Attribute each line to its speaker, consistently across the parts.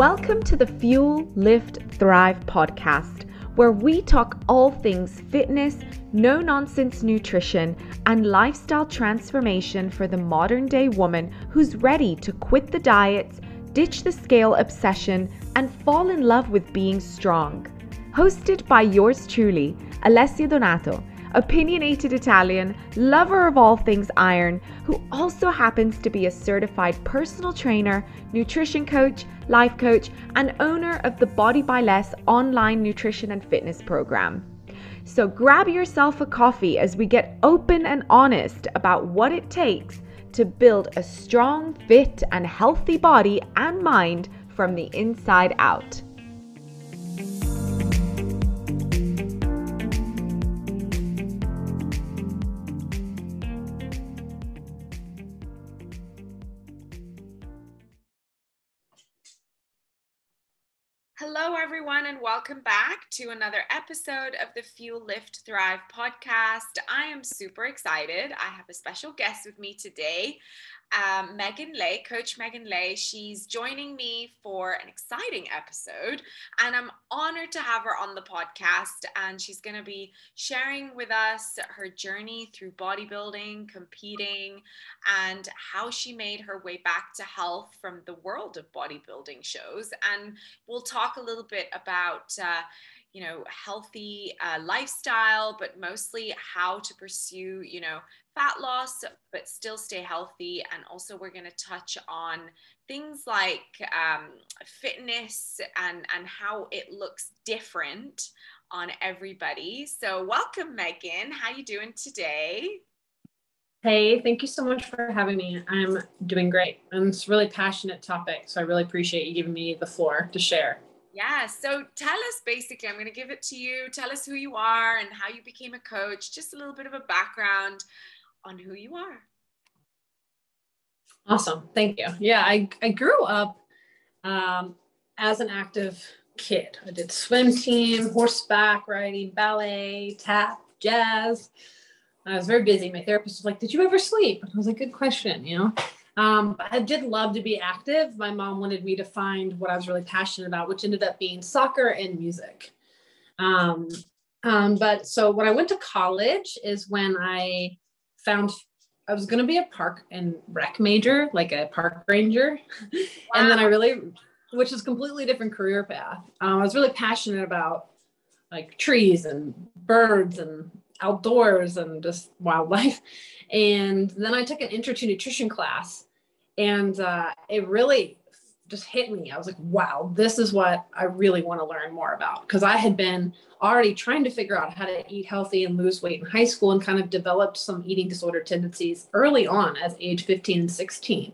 Speaker 1: Welcome to the Fuel, Lift, Thrive podcast, where we talk all things fitness, no nonsense nutrition, and lifestyle transformation for the modern day woman who's ready to quit the diets, ditch the scale obsession, and fall in love with being strong. Hosted by yours truly, Alessia Donato opinionated Italian, lover of all things iron, who also happens to be a certified personal trainer, nutrition coach, life coach, and owner of the Body by Less online nutrition and fitness program. So grab yourself a coffee as we get open and honest about what it takes to build a strong, fit, and healthy body and mind from the inside out. Hello, everyone, and welcome back to another episode of the Fuel Lift Thrive podcast. I am super excited. I have a special guest with me today um, Megan Lay, Coach Megan Lay. She's joining me for an exciting episode, and I'm honored to have her on the podcast. And she's going to be sharing with us her journey through bodybuilding, competing, and how she made her way back to health from the world of bodybuilding shows. And we'll talk a little bit about. Uh, you know healthy uh, lifestyle but mostly how to pursue you know fat loss, but still stay healthy. And also, we're going to touch on things like um, fitness and, and how it looks different on everybody. So, welcome, Megan. How you doing today?
Speaker 2: Hey, thank you so much for having me. I'm doing great. And it's a really passionate topic. So I really appreciate you giving me the floor to share.
Speaker 1: Yeah. So tell us basically, I'm going to give it to you. Tell us who you are and how you became a coach, just a little bit of a background on who you are.
Speaker 2: Awesome. Thank you. Yeah, I, I grew up um, as an active kid. I did swim team, horseback riding, ballet, tap, jazz. I was very busy. My therapist was like, Did you ever sleep? I was like, Good question, you know. Um, I did love to be active. My mom wanted me to find what I was really passionate about, which ended up being soccer and music. Um, um, but so when I went to college is when I found I was going to be a park and rec major, like a park ranger. Wow. and then I really, which is completely different career path. Um, I was really passionate about like trees and birds and outdoors and just wildlife. And then I took an intro to nutrition class and uh, it really just hit me. I was like, wow, this is what I really want to learn more about. Because I had been already trying to figure out how to eat healthy and lose weight in high school and kind of developed some eating disorder tendencies early on as age 15 and 16.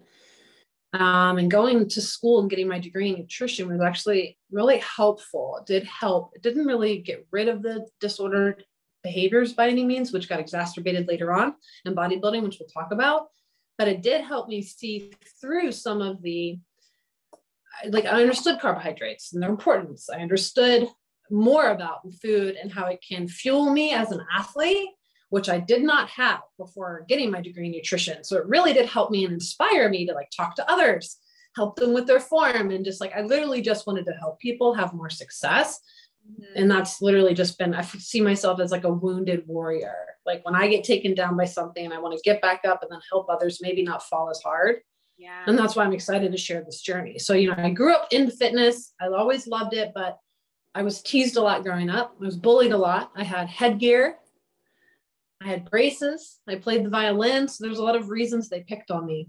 Speaker 2: Um, and going to school and getting my degree in nutrition was actually really helpful. It did help. It didn't really get rid of the disordered behaviors by any means, which got exacerbated later on in bodybuilding, which we'll talk about. But it did help me see through some of the like I understood carbohydrates and their importance. I understood more about food and how it can fuel me as an athlete, which I did not have before getting my degree in nutrition. So it really did help me and inspire me to like talk to others, help them with their form, and just like I literally just wanted to help people have more success. Mm-hmm. And that's literally just been, I see myself as like a wounded warrior. Like when I get taken down by something, and I want to get back up and then help others maybe not fall as hard. Yeah. And that's why I'm excited to share this journey. So, you know, I grew up in fitness. I always loved it, but I was teased a lot growing up. I was bullied a lot. I had headgear. I had braces. I played the violin. So there's a lot of reasons they picked on me.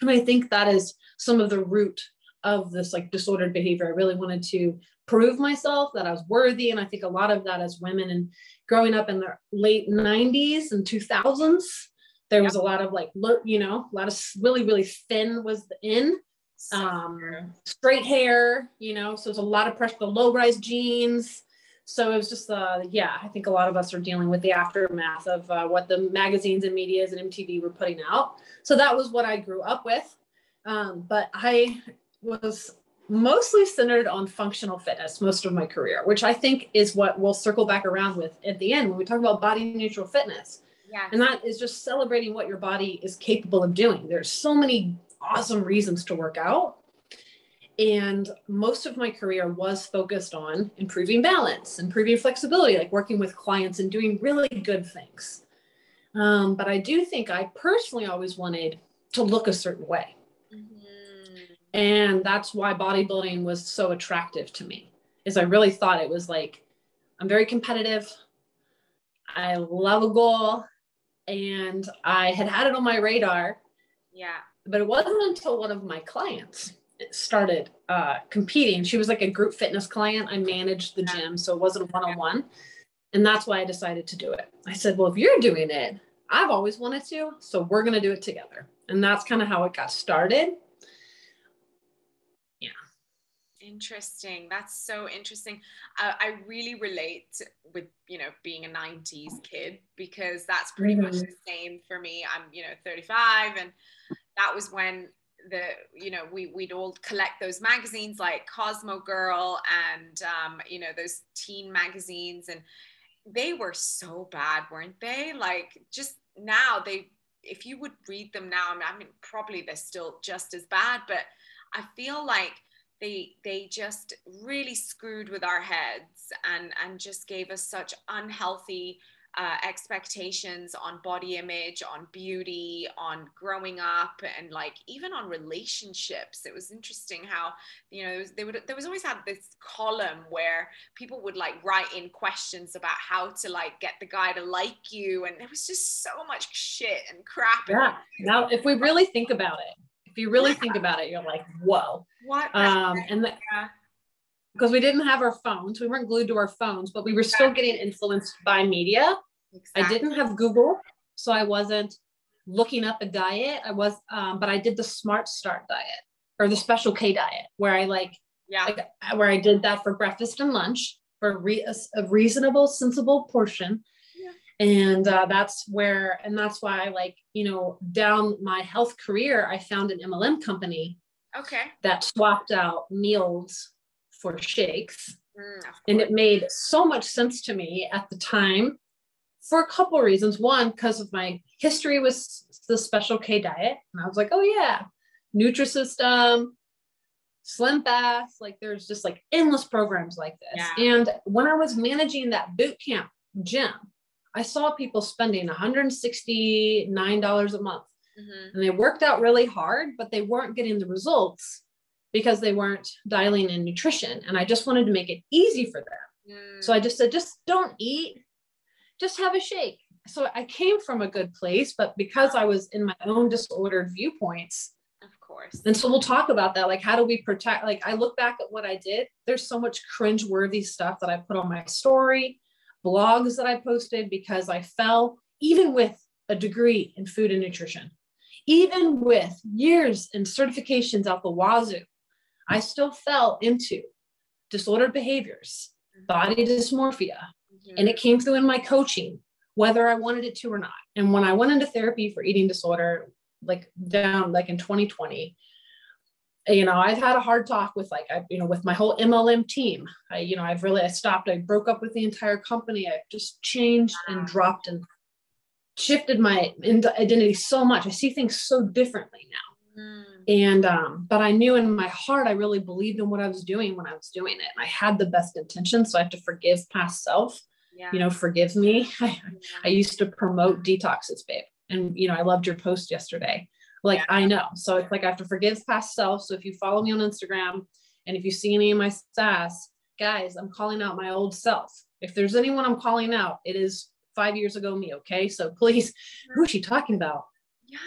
Speaker 2: And I think that is some of the root of this like disordered behavior. I really wanted to prove myself that I was worthy. And I think a lot of that as women and growing up in the late 90s and 2000s, there was a lot of like you know a lot of really really thin was the in um straight hair you know so there's a lot of pressure the low rise jeans so it was just uh yeah i think a lot of us are dealing with the aftermath of uh, what the magazines and medias and mtv were putting out so that was what i grew up with um, but i was mostly centered on functional fitness most of my career which i think is what we'll circle back around with at the end when we talk about body neutral fitness yeah. And that is just celebrating what your body is capable of doing. There's so many awesome reasons to work out. And most of my career was focused on improving balance, improving flexibility, like working with clients and doing really good things. Um, but I do think I personally always wanted to look a certain way. And that's why bodybuilding was so attractive to me, is I really thought it was like, I'm very competitive. I love a goal and I had had it on my radar.
Speaker 1: Yeah.
Speaker 2: But it wasn't until one of my clients started uh, competing. She was like a group fitness client. I managed the gym, so it wasn't one on one. And that's why I decided to do it. I said, Well, if you're doing it, I've always wanted to, so we're going to do it together. And that's kind of how it got started. Yeah.
Speaker 1: Interesting. That's so interesting. Uh, I really relate with, you know, being a 90s kid because that's pretty mm-hmm. much the same for me. I'm, you know, 35 and that was when the you know we we'd all collect those magazines like Cosmo Girl and um, you know those teen magazines and they were so bad weren't they like just now they if you would read them now I mean probably they're still just as bad but I feel like they they just really screwed with our heads and and just gave us such unhealthy uh, expectations on body image, on beauty, on growing up, and like even on relationships. It was interesting how you know they would there was always had this column where people would like write in questions about how to like get the guy to like you, and there was just so much shit and crap.
Speaker 2: Yeah. Now, if we really think about it, if you really think about it, you're like, whoa.
Speaker 1: What?
Speaker 2: Um, and the, yeah because we didn't have our phones. We weren't glued to our phones, but we were still getting influenced by media. Exactly. I didn't have Google, so I wasn't looking up a diet. I was, um, but I did the Smart Start diet or the Special K diet, where I like,
Speaker 1: yeah,
Speaker 2: like, where I did that for breakfast and lunch for re- a, a reasonable, sensible portion. And uh, that's where, and that's why like, you know, down my health career, I found an MLM company
Speaker 1: okay
Speaker 2: that swapped out meals for shakes. Mm, and it made so much sense to me at the time for a couple of reasons. One, because of my history with the Special K diet. And I was like, oh, yeah, Nutrisystem, Slim Fast. Like there's just like endless programs like this. Yeah. And when I was managing that boot camp gym, I saw people spending $169 a month. Mm-hmm. And they worked out really hard, but they weren't getting the results because they weren't dialing in nutrition. And I just wanted to make it easy for them. Mm. So I just said, just don't eat, just have a shake. So I came from a good place, but because I was in my own disordered viewpoints,
Speaker 1: of course.
Speaker 2: And so we'll talk about that. Like, how do we protect? Like, I look back at what I did. There's so much cringe worthy stuff that I put on my story, blogs that I posted because I fell, even with a degree in food and nutrition, even with years and certifications out the wazoo, I still fell into disordered behaviors, body dysmorphia, mm-hmm. and it came through in my coaching, whether I wanted it to or not. And when I went into therapy for eating disorder, like down like in 2020, you know, I've had a hard talk with like, I, you know, with my whole MLM team. I, you know, I've really, I stopped, I broke up with the entire company. i've just changed and dropped and shifted my identity so much. I see things so differently now. Mm. And, um, but I knew in my heart, I really believed in what I was doing when I was doing it. And I had the best intentions. So I have to forgive past self, yeah. you know, forgive me. I, I used to promote detoxes, babe. And, you know, I loved your post yesterday. Like, yeah. I know. So it's like I have to forgive past self. So if you follow me on Instagram and if you see any of my sass, guys, I'm calling out my old self. If there's anyone I'm calling out, it is five years ago me. Okay. So please, who is she talking about?
Speaker 1: Yeah.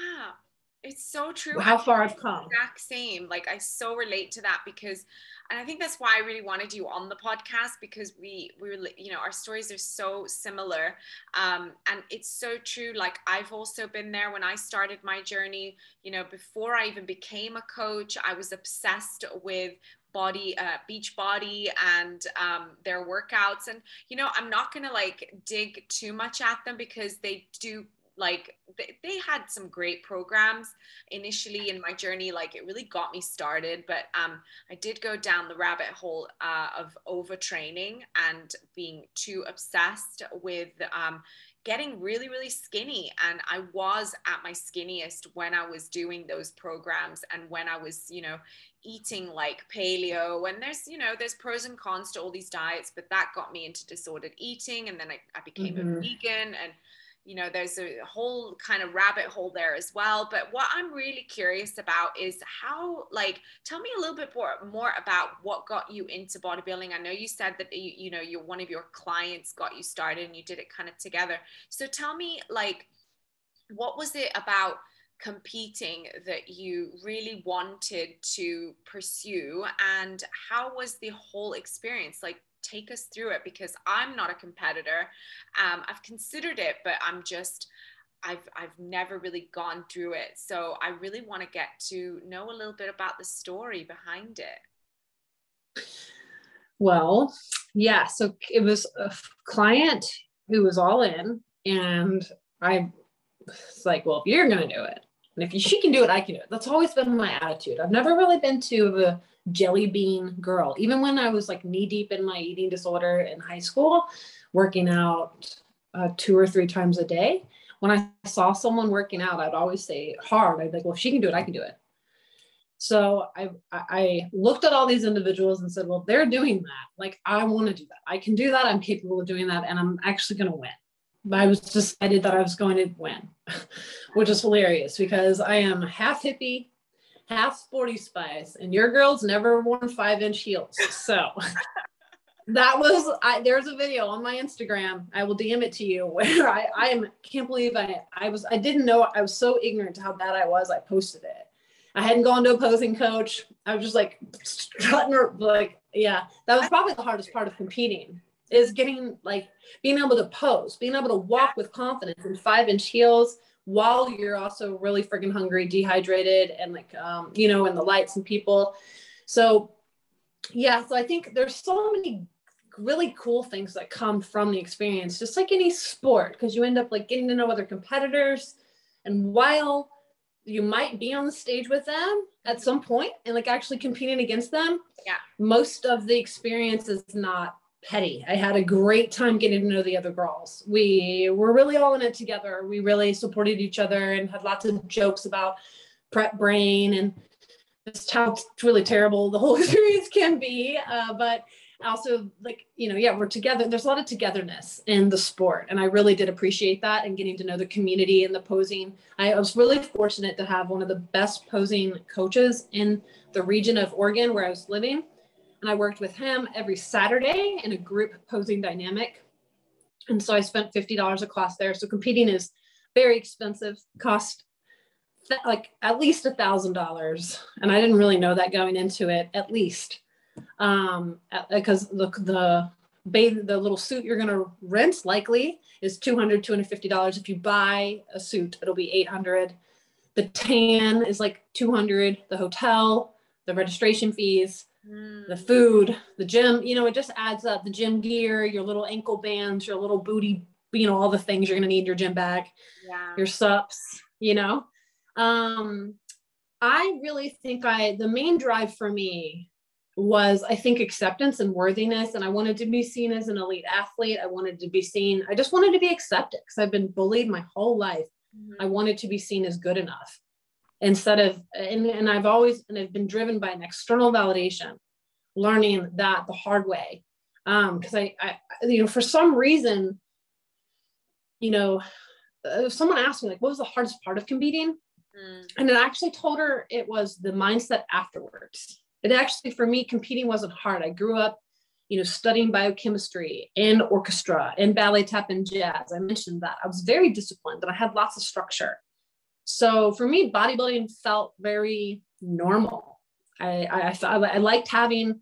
Speaker 1: It's so true.
Speaker 2: How far I've come.
Speaker 1: Exact same. Like I so relate to that because, and I think that's why I really wanted you on the podcast because we we were you know our stories are so similar, um, and it's so true. Like I've also been there when I started my journey. You know, before I even became a coach, I was obsessed with body uh, Beachbody and um, their workouts and you know i'm not gonna like dig too much at them because they do like they, they had some great programs initially in my journey like it really got me started but um i did go down the rabbit hole uh, of overtraining and being too obsessed with um getting really really skinny. And i was at my skinniest when i was doing those programs and when i was you know eating like paleo. And there's you know there's pros and cons to all these diets but that got me into disordered eating. And then i, I became mm-hmm. a vegan and you know there's a whole kind of rabbit hole there as well. But what i'm really curious about is how like tell me a little bit more, more about what got you into bodybuilding. I know you said that you, you know you're one of your clients got you started and you did it kind of together. So tell me like what was it about competing that you really wanted to pursue? And how was the whole experience? Like take us through it because I'm not a competitor. Um, I've considered it, but I'm just, I've, I've never really gone through it. So I really want to get to know a little bit about the story behind it.
Speaker 2: Well, yeah. So it was a client who was all in, and I was like, well, if you're going to do it, and if she can do it, I can do it. That's always been my attitude. I've never really been to the jelly bean girl. Even when I was like knee deep in my eating disorder in high school, working out uh, two or three times a day, when I saw someone working out, I'd always say hard. I'd be like, well, if she can do it, I can do it. So I, I looked at all these individuals and said, well, they're doing that. Like, I want to do that. I can do that. I'm capable of doing that. And I'm actually going to win. I was decided that I was going to win, which is hilarious because I am half hippie, half sporty spice, and your girl's never worn five inch heels. So that was I there's a video on my Instagram. I will DM it to you where I, I am can't believe I I was I didn't know I was so ignorant to how bad I was. I posted it. I hadn't gone to a posing coach. I was just like strutting like yeah. That was probably the hardest part of competing is getting like being able to pose, being able to walk with confidence in five inch heels while you're also really freaking hungry, dehydrated, and like, um, you know, and the lights and people. So, yeah, so I think there's so many really cool things that come from the experience, just like any sport, because you end up like getting to know other competitors. And while you might be on the stage with them at some point and like actually competing against them,
Speaker 1: yeah,
Speaker 2: most of the experience is not petty. I had a great time getting to know the other girls. We were really all in it together. We really supported each other and had lots of jokes about prep brain and just how really terrible the whole experience can be. Uh, but also like, you know, yeah, we're together. There's a lot of togetherness in the sport. And I really did appreciate that and getting to know the community and the posing. I was really fortunate to have one of the best posing coaches in the region of Oregon where I was living and I worked with him every Saturday in a group posing dynamic. And so I spent $50 a class there. So competing is very expensive, cost th- like at least a thousand dollars. And I didn't really know that going into it, at least. Um, because the, the the little suit you're going to rent likely is 200 $250. if you buy a suit it'll be 800 the tan is like 200 the hotel the registration fees Mm. the food, the gym, you know, it just adds up. The gym gear, your little ankle bands, your little booty, you know, all the things you're gonna need in your gym bag,
Speaker 1: yeah.
Speaker 2: your sups, you know. Um, I really think I the main drive for me was I think acceptance and worthiness. And I wanted to be seen as an elite athlete. I wanted to be seen, I just wanted to be accepted because I've been bullied my whole life. Mm-hmm. I wanted to be seen as good enough instead of and, and i've always and i've been driven by an external validation learning that the hard way. Because um, I, I you know for some reason you know if someone asked me like what was the hardest part of competing? Mm. and I actually told her it was the mindset afterwards. It actually for me competing wasn't hard. I grew up you know studying biochemistry and orchestra and ballet tap and jazz. I mentioned that. I was very disciplined and i had lots of structure so for me, bodybuilding felt very normal. I, I, I, liked having,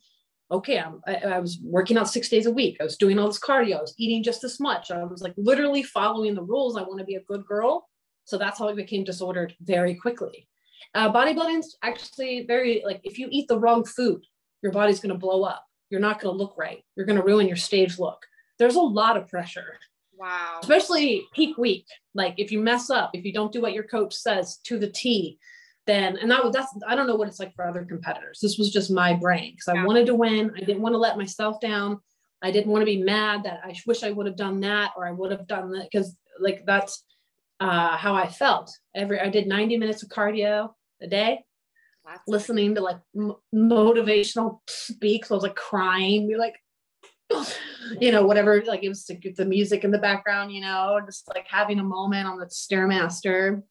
Speaker 2: okay, I'm, I, I was working out six days a week. I was doing all this cardio. I was eating just as much. I was like literally following the rules. I want to be a good girl. So that's how I became disordered very quickly. Uh, bodybuilding's actually very like if you eat the wrong food, your body's going to blow up. You're not going to look right. You're going to ruin your stage look. There's a lot of pressure
Speaker 1: Wow.
Speaker 2: Especially peak week. Like if you mess up, if you don't do what your coach says to the T, then and that was that's I don't know what it's like for other competitors. This was just my brain because I wanted to win. I didn't want to let myself down. I didn't want to be mad that I wish I would have done that or I would have done that because like that's uh, how I felt. Every I did 90 minutes of cardio a day, that's listening to like m- motivational speaks. I was like crying, You're like, you know, whatever. Like it was like the music in the background, you know, just like having a moment on the stairmaster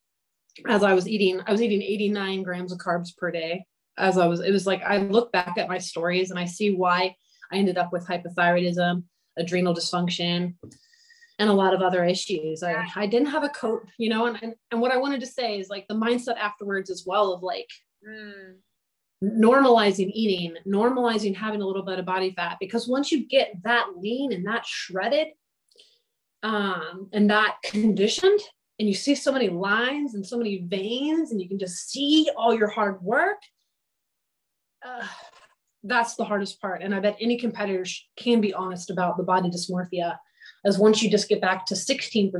Speaker 2: as I was eating. I was eating 89 grams of carbs per day. As I was, it was like I look back at my stories and I see why I ended up with hypothyroidism, adrenal dysfunction, and a lot of other issues. I, I didn't have a coach, you know, and, and, and what I wanted to say is like the mindset afterwards as well of like mm. Normalizing eating, normalizing having a little bit of body fat, because once you get that lean and that shredded um, and that conditioned, and you see so many lines and so many veins, and you can just see all your hard work. Uh, that's the hardest part. And I bet any competitors can be honest about the body dysmorphia as once you just get back to 16%,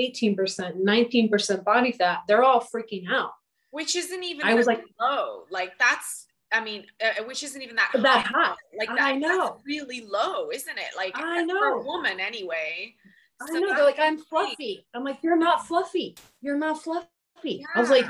Speaker 2: 18%, 19% body fat, they're all freaking out.
Speaker 1: Which isn't even I was like low. Like that's I mean, uh, which isn't even that
Speaker 2: that high.
Speaker 1: Like that, I know. really low, isn't it? Like
Speaker 2: I know.
Speaker 1: for a woman anyway.
Speaker 2: So I know. They're like, I'm fluffy. I'm like, you're not fluffy. You're not fluffy. Yeah. I was like,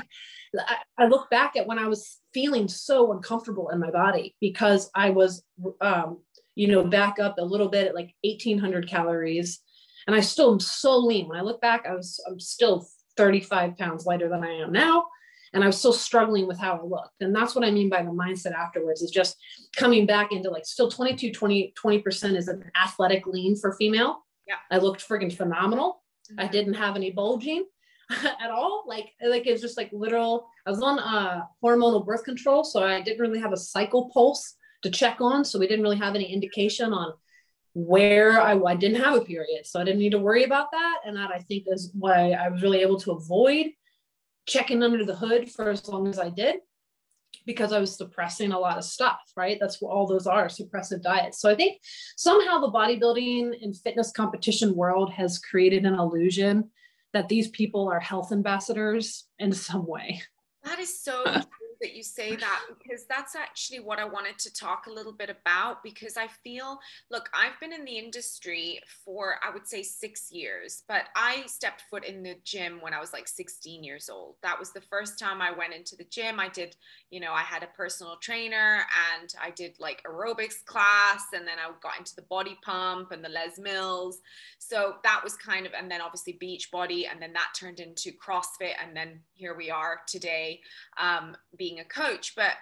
Speaker 2: I, I look back at when I was feeling so uncomfortable in my body because I was um, you know, back up a little bit at like 1800 calories. And I still am so lean. When I look back, I was, I'm still 35 pounds lighter than I am now. And I was still struggling with how I looked. And that's what I mean by the mindset afterwards is just coming back into like still 22, 20, 20% is an athletic lean for female.
Speaker 1: Yeah.
Speaker 2: I looked friggin' phenomenal. Mm-hmm. I didn't have any bulging at all. Like, like it's just like literal, I was on uh, hormonal birth control. So I didn't really have a cycle pulse to check on. So we didn't really have any indication on where I, I didn't have a period. So I didn't need to worry about that. And that I think is why I was really able to avoid checking under the hood for as long as I did because I was suppressing a lot of stuff, right? That's what all those are suppressive diets. So I think somehow the bodybuilding and fitness competition world has created an illusion that these people are health ambassadors in some way.
Speaker 1: That is so that you say that because that's actually what I wanted to talk a little bit about because I feel, look, I've been in the industry for, I would say, six years, but I stepped foot in the gym when I was like 16 years old. That was the first time I went into the gym. I did, you know, I had a personal trainer and I did like aerobics class and then I got into the body pump and the Les Mills. So that was kind of, and then obviously Beachbody, and then that turned into CrossFit. And then here we are today. Um, a coach but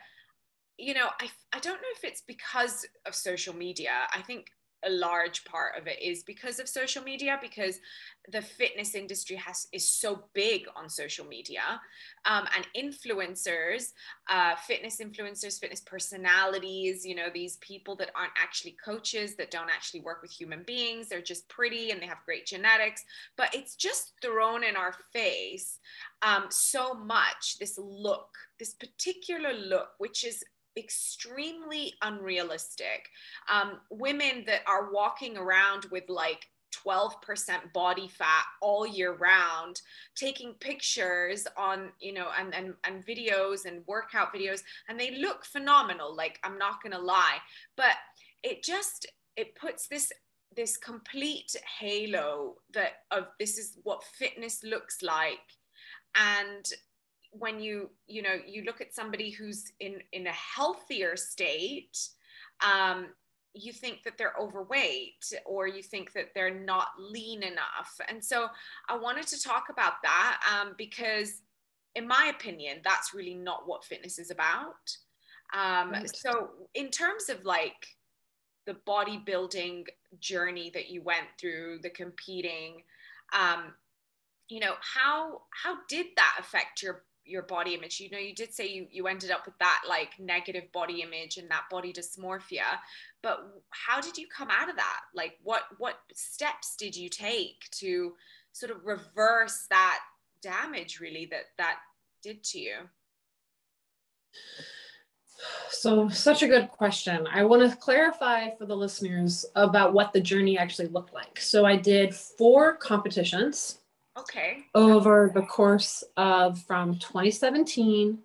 Speaker 1: you know I, I don't know if it's because of social media. I think a large part of it is because of social media because the fitness industry has is so big on social media. Um, and influencers uh, fitness influencers fitness personalities you know these people that aren't actually coaches that don't actually work with human beings they're just pretty and they have great genetics. But it's just thrown in our face um, so much this look this particular look which is extremely unrealistic. Um, women that are walking around with like 12% body fat all year round taking pictures on you know and, and and videos and workout videos and they look phenomenal like i'm not gonna lie but it just it puts this this complete halo that of this is what fitness looks like and when you you know you look at somebody who's in in a healthier state um, you think that they're overweight or you think that they're not lean enough. And so i wanted to talk about that um, because in my opinion that's really not what fitness is about. Um, so in terms of like the bodybuilding journey that you went through the competing um, you know how how did that affect your your body image. You know you did say you you ended up with that like negative body image and that body dysmorphia but how did you come out of that? Like what what steps did you take to sort of reverse that damage really that that did to you?
Speaker 2: So such a good question. I want to clarify for the listeners about what the journey actually looked like. So i did four competitions
Speaker 1: Okay.
Speaker 2: Over the course of from 2017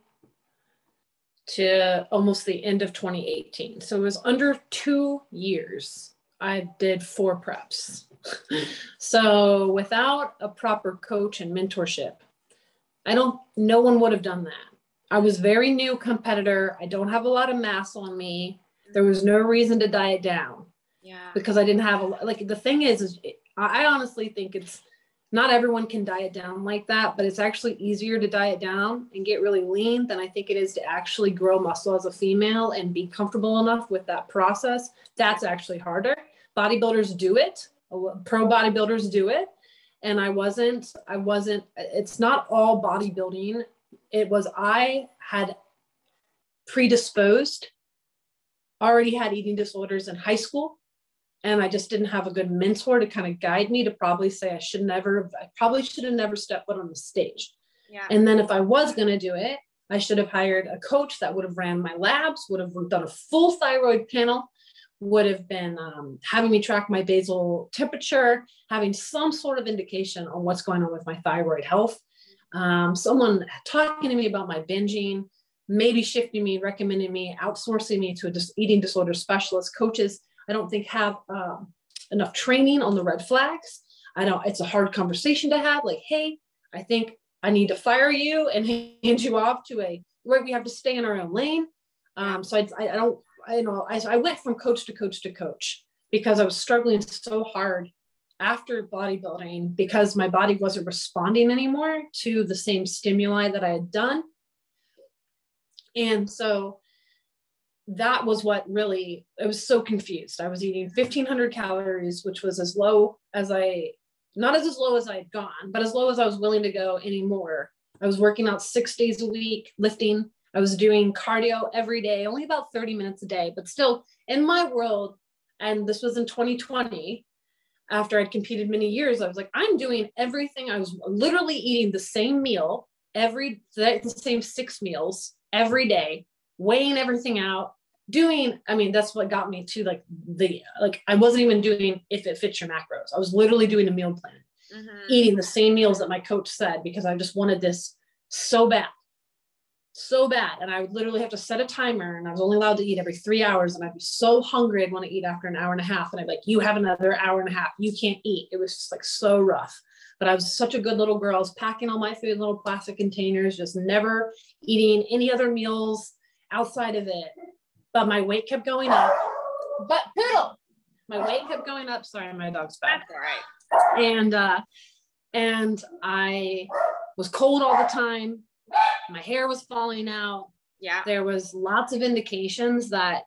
Speaker 2: to almost the end of 2018. So it was under two years I did four preps. so without a proper coach and mentorship, I don't, no one would have done that. I was very new competitor. I don't have a lot of mass on me. There was no reason to diet down.
Speaker 1: Yeah.
Speaker 2: Because I didn't have a like the thing is, is I honestly think it's not everyone can diet down like that, but it's actually easier to diet down and get really lean than I think it is to actually grow muscle as a female and be comfortable enough with that process. That's actually harder. Bodybuilders do it, pro bodybuilders do it. And I wasn't, I wasn't, it's not all bodybuilding. It was, I had predisposed, already had eating disorders in high school and I just didn't have a good mentor to kind of guide me to probably say I should never, I probably should have never stepped foot on the stage.
Speaker 1: Yeah.
Speaker 2: And then if I was going to do it, I should have hired a coach that would have ran my labs, would have done a full thyroid panel, would have been um, having me track my basal temperature, having some sort of indication on what's going on with my thyroid health. Um, someone talking to me about my binging, maybe shifting me, recommending me, outsourcing me to a dis- eating disorder specialist, coaches I don't think have um, enough training on the red flags. I don't, it's a hard conversation to have like, hey, I think I need to fire you and hand you off to a, where we have to stay in our own lane. Um, so I, I don't, I know, I, I went from coach to coach to coach because I was struggling so hard after bodybuilding because my body wasn't responding anymore to the same stimuli that I had done. And so that was what really I was so confused. I was eating 1500 calories, which was as low as I not as, as low as I had gone, but as low as I was willing to go anymore. I was working out six days a week, lifting. I was doing cardio every day, only about 30 minutes a day, but still in my world. And this was in 2020. After I'd competed many years, I was like, I'm doing everything. I was literally eating the same meal every, the same six meals every day, weighing everything out, doing i mean that's what got me to like the like i wasn't even doing if it fits your macros. I was literally doing a meal plan mm-hmm. eating the same meals that my coach said because i just wanted this so bad so bad. And i would literally have to set a timer and i was only allowed to eat every three hours and i'd be so hungry i'd want to eat after an hour and a half. And i'd be like you have another hour and a half. You can't eat. It was just like so rough. But i was such a good little girl. I was packing all my food in little plastic containers just never eating any other meals outside of it but my weight kept going up. But poodle, my weight kept going up. Sorry, my dog's back.
Speaker 1: That's all right.
Speaker 2: And uh, and I was cold all the time. My hair was falling out.
Speaker 1: Yeah.
Speaker 2: There was lots of indications that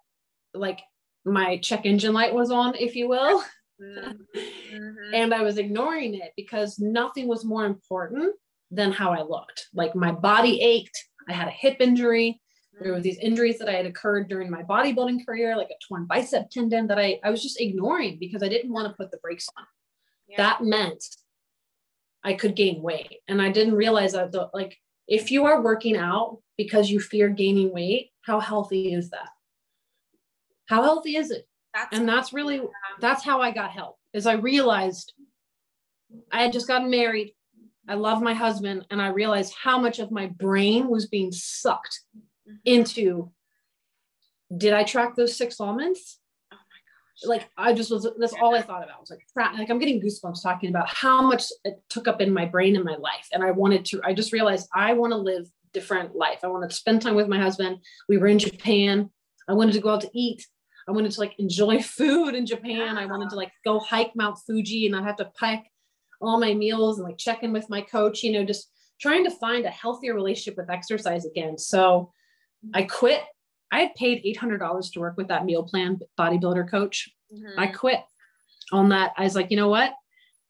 Speaker 2: like my check engine light was on, if you will. Mm-hmm. and I was ignoring it because nothing was more important than how I looked. Like my body ached. I had a hip injury. There were these injuries that I had occurred during my bodybuilding career, like a torn bicep tendon that I, I was just ignoring because I didn't want to put the brakes on. Yeah. That meant I could gain weight. And I didn't realize that the, like if you are working out because you fear gaining weight, how healthy is that? How healthy is it? That's and that's really that's how I got help. Is I realized I had just gotten married. I love my husband and I realized how much of my brain was being sucked Mm-hmm. into did I track those six almonds?
Speaker 1: Oh my gosh.
Speaker 2: Like I just was that's all I thought about. I was like, like I'm getting goosebumps talking about how much it took up in my brain and my life. And I wanted to, I just realized I want to live different life. I wanted to spend time with my husband. We were in Japan. I wanted to go out to eat. I wanted to like enjoy food in Japan. I wanted to like go hike Mount Fuji and not have to pack all my meals and like check in with my coach, you know, just trying to find a healthier relationship with exercise again. So I quit. I had paid $800 to work with that meal plan bodybuilder coach. Mm-hmm. I quit on that. I was like, you know what?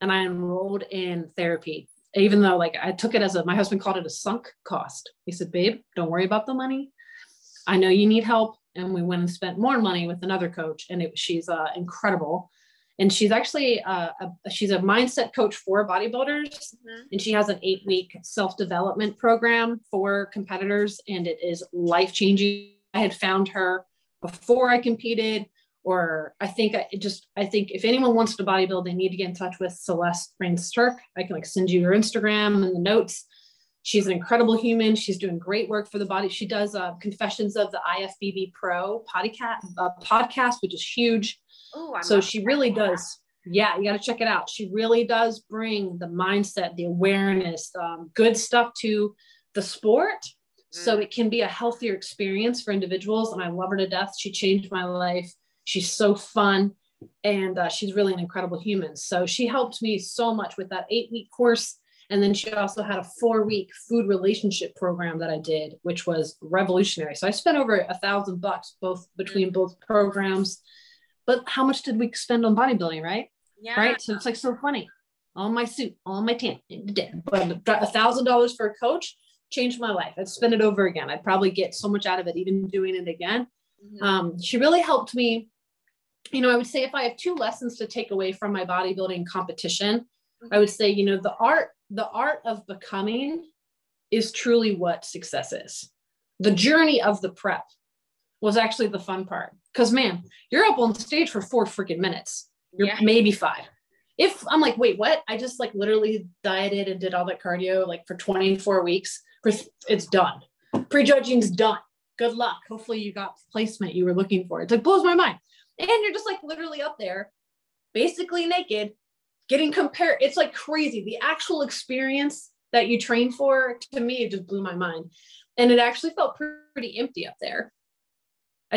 Speaker 2: And I enrolled in therapy, even though like I took it as a, my husband called it a sunk cost. He said, babe, don't worry about the money. I know you need help. And we went and spent more money with another coach and it, she's uh, incredible and she's actually uh, a, she's a mindset coach for bodybuilders mm-hmm. and she has an eight week self-development program for competitors and it is life-changing i had found her before i competed or i think i just i think if anyone wants to bodybuild they need to get in touch with celeste Rains Turk. i can like send you her instagram and the notes She's an incredible human. She's doing great work for the body. She does uh, Confessions of the IFBB Pro podcast, uh, podcast which is huge. Ooh, so she really does. Yeah, you got to check it out. She really does bring the mindset, the awareness, um, good stuff to the sport. Mm. So it can be a healthier experience for individuals. And I love her to death. She changed my life. She's so fun and uh, she's really an incredible human. So she helped me so much with that eight week course and then she also had a four week food relationship program that I did, which was revolutionary. So I spent over a thousand bucks both between both programs. But how much did we spend on bodybuilding, right? Yeah. Right. So it's like so funny. All my suit, all my tan, but a thousand dollars for a coach changed my life. I'd spend it over again. I'd probably get so much out of it, even doing it again. Mm-hmm. Um, she really helped me. You know, I would say if I have two lessons to take away from my bodybuilding competition, mm-hmm. I would say, you know, the art the art of becoming is truly what success is. The journey of the prep was actually the fun part. Because man, you're up on stage for four freaking minutes. You're yeah. maybe five. If I'm like, wait, what? I just like literally dieted and did all that cardio like for 24 weeks. It's done. Prejudging's done. Good luck. Hopefully you got placement you were looking for. It like blows my mind. And you're just like literally up there, basically naked, getting compared it's like crazy the actual experience that you train for to me it just blew my mind and it actually felt pretty empty up there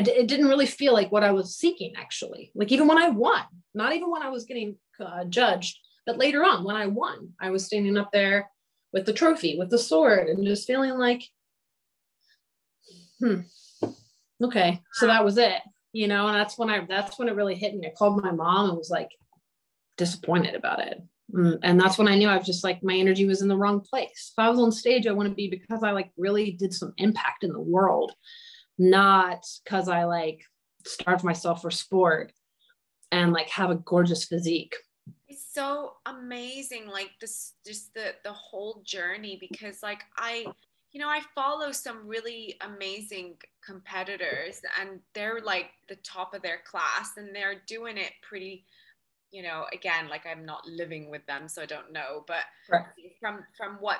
Speaker 2: d- it didn't really feel like what i was seeking actually like even when i won not even when i was getting uh, judged but later on when i won i was standing up there with the trophy with the sword and just feeling like hmm okay so that was it you know and that's when i that's when it really hit me i called my mom and was like disappointed about it. Mm, and that's when I knew I was just like my energy was in the wrong place. If I was on stage, I want to be because I like really did some impact in the world, not because I like starve myself for sport and like have a gorgeous physique.
Speaker 1: It's so amazing, like this, just the the whole journey. Because like I, you know, I follow some really amazing competitors, and they're like the top of their class, and they're doing it pretty you know again like i'm not living with them so i don't know but right. from from what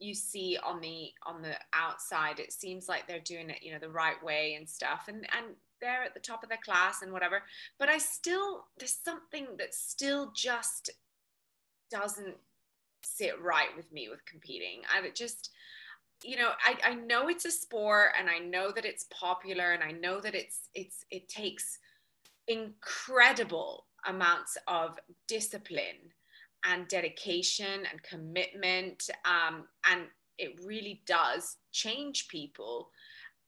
Speaker 1: you see on the on the outside it seems like they're doing it you know the right way and stuff and and they're at the top of their class and whatever but i still there's something that still just doesn't sit right with me with competing. I just you know I, I know it's a sport and i know that it's popular and i know that it's it's it takes incredible amounts of discipline and dedication and commitment. Um, and it really does change people.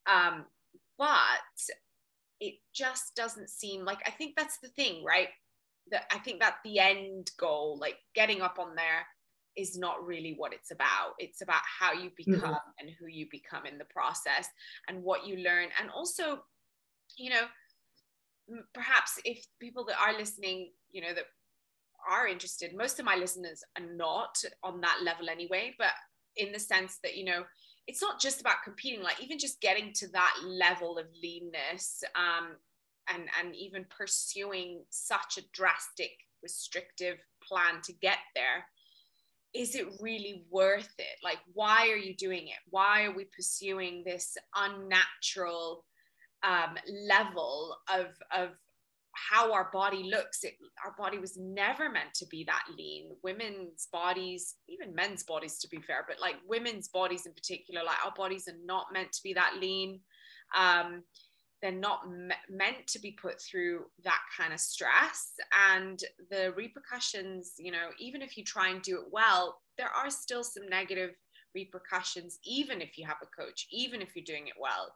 Speaker 1: Um, but it just doesn't seem like, I think that's the thing, right? That I think that the end goal, like getting up on there, is not really what it's about. It's about how you mm-hmm. become mm-hmm. and who you become in the process and what you learn. And also, you know, perhaps if people that are listening, you know, that are interested, most of my listeners are not on that level anyway, but in the sense that, you know, it's not just about competing, like even just getting to that level of leanness um, and, and even pursuing such a drastic, restrictive plan to get there. Is it really worth it? Like, why are you doing it? Why are we pursuing this unnatural um, level of of how our body looks it, our body was never meant to be that lean. Women's bodies even men's bodies to be fair but like women's bodies in particular like our bodies are not meant to be that lean. Um, they're not me- meant to be put through that kind of stress. And the repercussions you know even if you try and do it well there are still some negative repercussions even if you have a coach even if you're doing it well.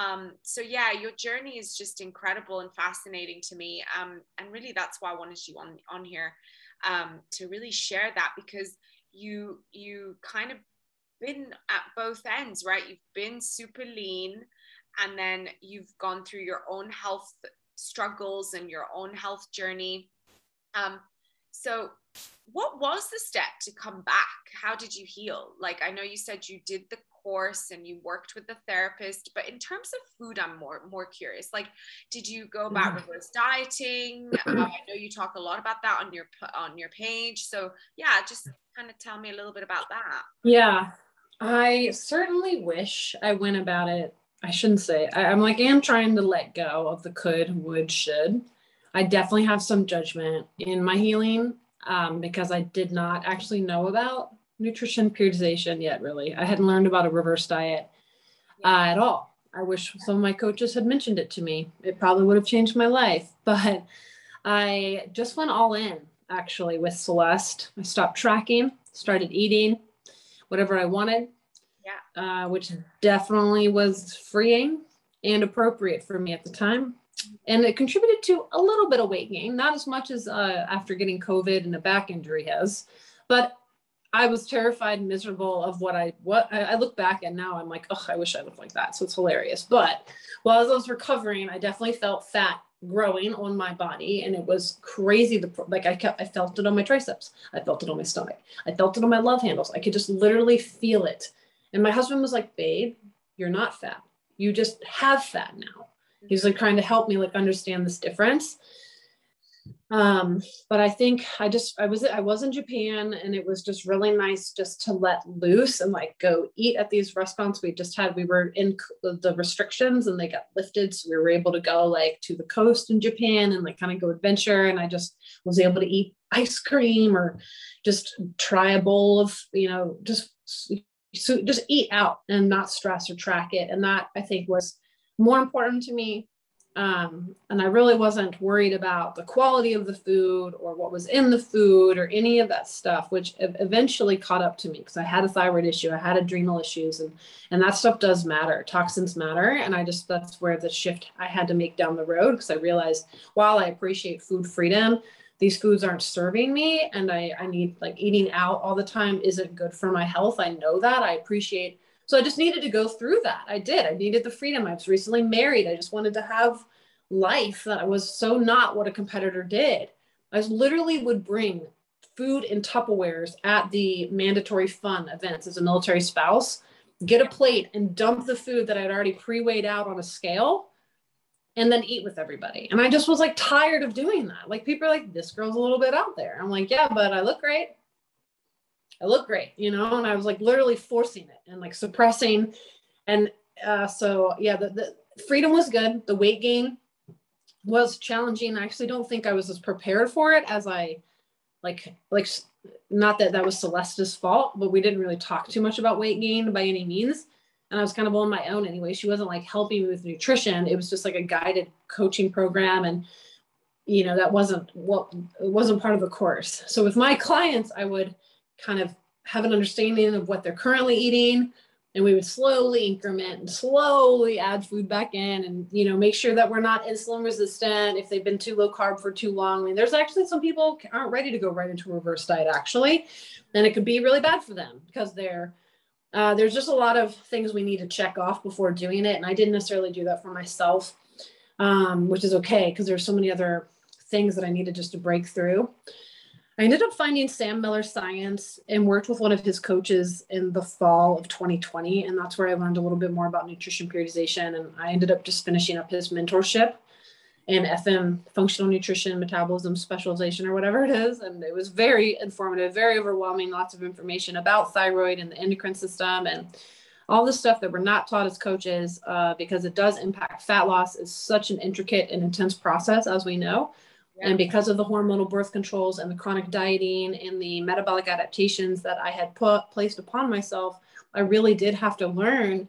Speaker 1: Um, so yeah your journey is just incredible and fascinating to me. Um, and really that's why i wanted you on on here um, to really share that because you you kind of been at both ends right? You've been super lean and then you've gone through your own health struggles and your own health journey. Um, so what was the step to come back how did you heal like i know you said you did the course and you worked with the therapist but in terms of food i'm more more curious like did you go about mm-hmm. reverse dieting uh, i know you talk a lot about that on your on your page so yeah just kind of tell me a little bit about that
Speaker 2: yeah I certainly wish I went about it. I shouldn't say. I, am like, I am trying to let go of the could, would, should. I definitely have some judgment in my healing um, because I did not actually know about nutrition periodization yet, really. I hadn't learned about a reverse diet uh, at all. I wish some of my coaches had mentioned it to me. It probably would have changed my life. But I just went all in actually with Celeste. I stopped tracking, started eating whatever I wanted.
Speaker 1: Yeah.
Speaker 2: Uh, which definitely was freeing and appropriate for me at the time. And it contributed to a little bit of weight gain, not as much as uh, after getting COVID and a back injury has, but I was terrified and miserable of what I what I, look back and now I'm like, oh, I wish I looked like that. So it's hilarious. But while I was recovering, I definitely felt fat growing on my body and it was crazy the like i kept i felt it on my triceps. I felt it on my stomach. I felt it on my love handles. I could just literally feel it. And my husband was like babe you're not fat. You just have fat now he's like trying to help me like understand this difference. Um but i think i just i was i was in japan and it was just really nice just to let loose and like go eat at these restaurants we just had. We were in the restrictions and they got lifted so we were able to go like to the coast in japan and like kind of go adventure and i just was able to eat ice cream or just try a bowl of you know just so just eat out and not stress or track it. And that i think was more important to me um, and I really wasn't worried about the quality of the food or what was in the food or any of that stuff, which eventually caught up to me because I had a thyroid issue, I had adrenal issues, and and that stuff does matter. Toxins matter, and I just that's where the shift I had to make down the road because I realized while I appreciate food freedom, these foods aren't serving me, and I I need like eating out all the time isn't good for my health. I know that. I appreciate so I just needed to go through that. I did. I needed the freedom. I was recently married. I just wanted to have life that was so not what a competitor did. I literally would bring food in Tupperwares at the mandatory fun events as a military spouse, get a plate and dump the food that I'd already pre-weighed out on a scale and then eat with everybody. And I just was like tired of doing that. Like people are like, this girl's a little bit out there. I'm like, yeah, but I look great. I look great, you know, and I was like literally forcing it and like suppressing. And uh, so, yeah, the, the freedom was good. The weight gain was challenging. I actually don't think I was as prepared for it as I like, like, not that that was Celeste's fault, but we didn't really talk too much about weight gain by any means. And I was kind of on my own anyway. She wasn't like helping me with nutrition. It was just like a guided coaching program. And you know that wasn't what it wasn't part of the course so with my clients i would kind of have an understanding of what they're currently eating. And we would slowly increment and slowly add food back in and you know make sure that we're not insulin resistant if they've been too low carb for too long. I mean there's actually some people aren't ready to go right into a reverse diet actually. And it could be really bad for them because they're uh, there's just a lot of things we need to check off before doing it. And i didn't necessarily do that for myself um, which is okay because there's so many other things that i needed just to break through I ended up finding Sam Miller Science and worked with one of his coaches in the fall of 2020. And that's where I learned a little bit more about nutrition periodization. And I ended up just finishing up his mentorship in FM functional nutrition, metabolism specialization, or whatever it is. And it was very informative, very overwhelming, lots of information about thyroid and the endocrine system and all the stuff that we're not taught as coaches uh, because it does impact fat loss is such an intricate and intense process, as we know. And because of the hormonal birth controls and the chronic dieting and the metabolic adaptations that I had put placed upon myself, I really did have to learn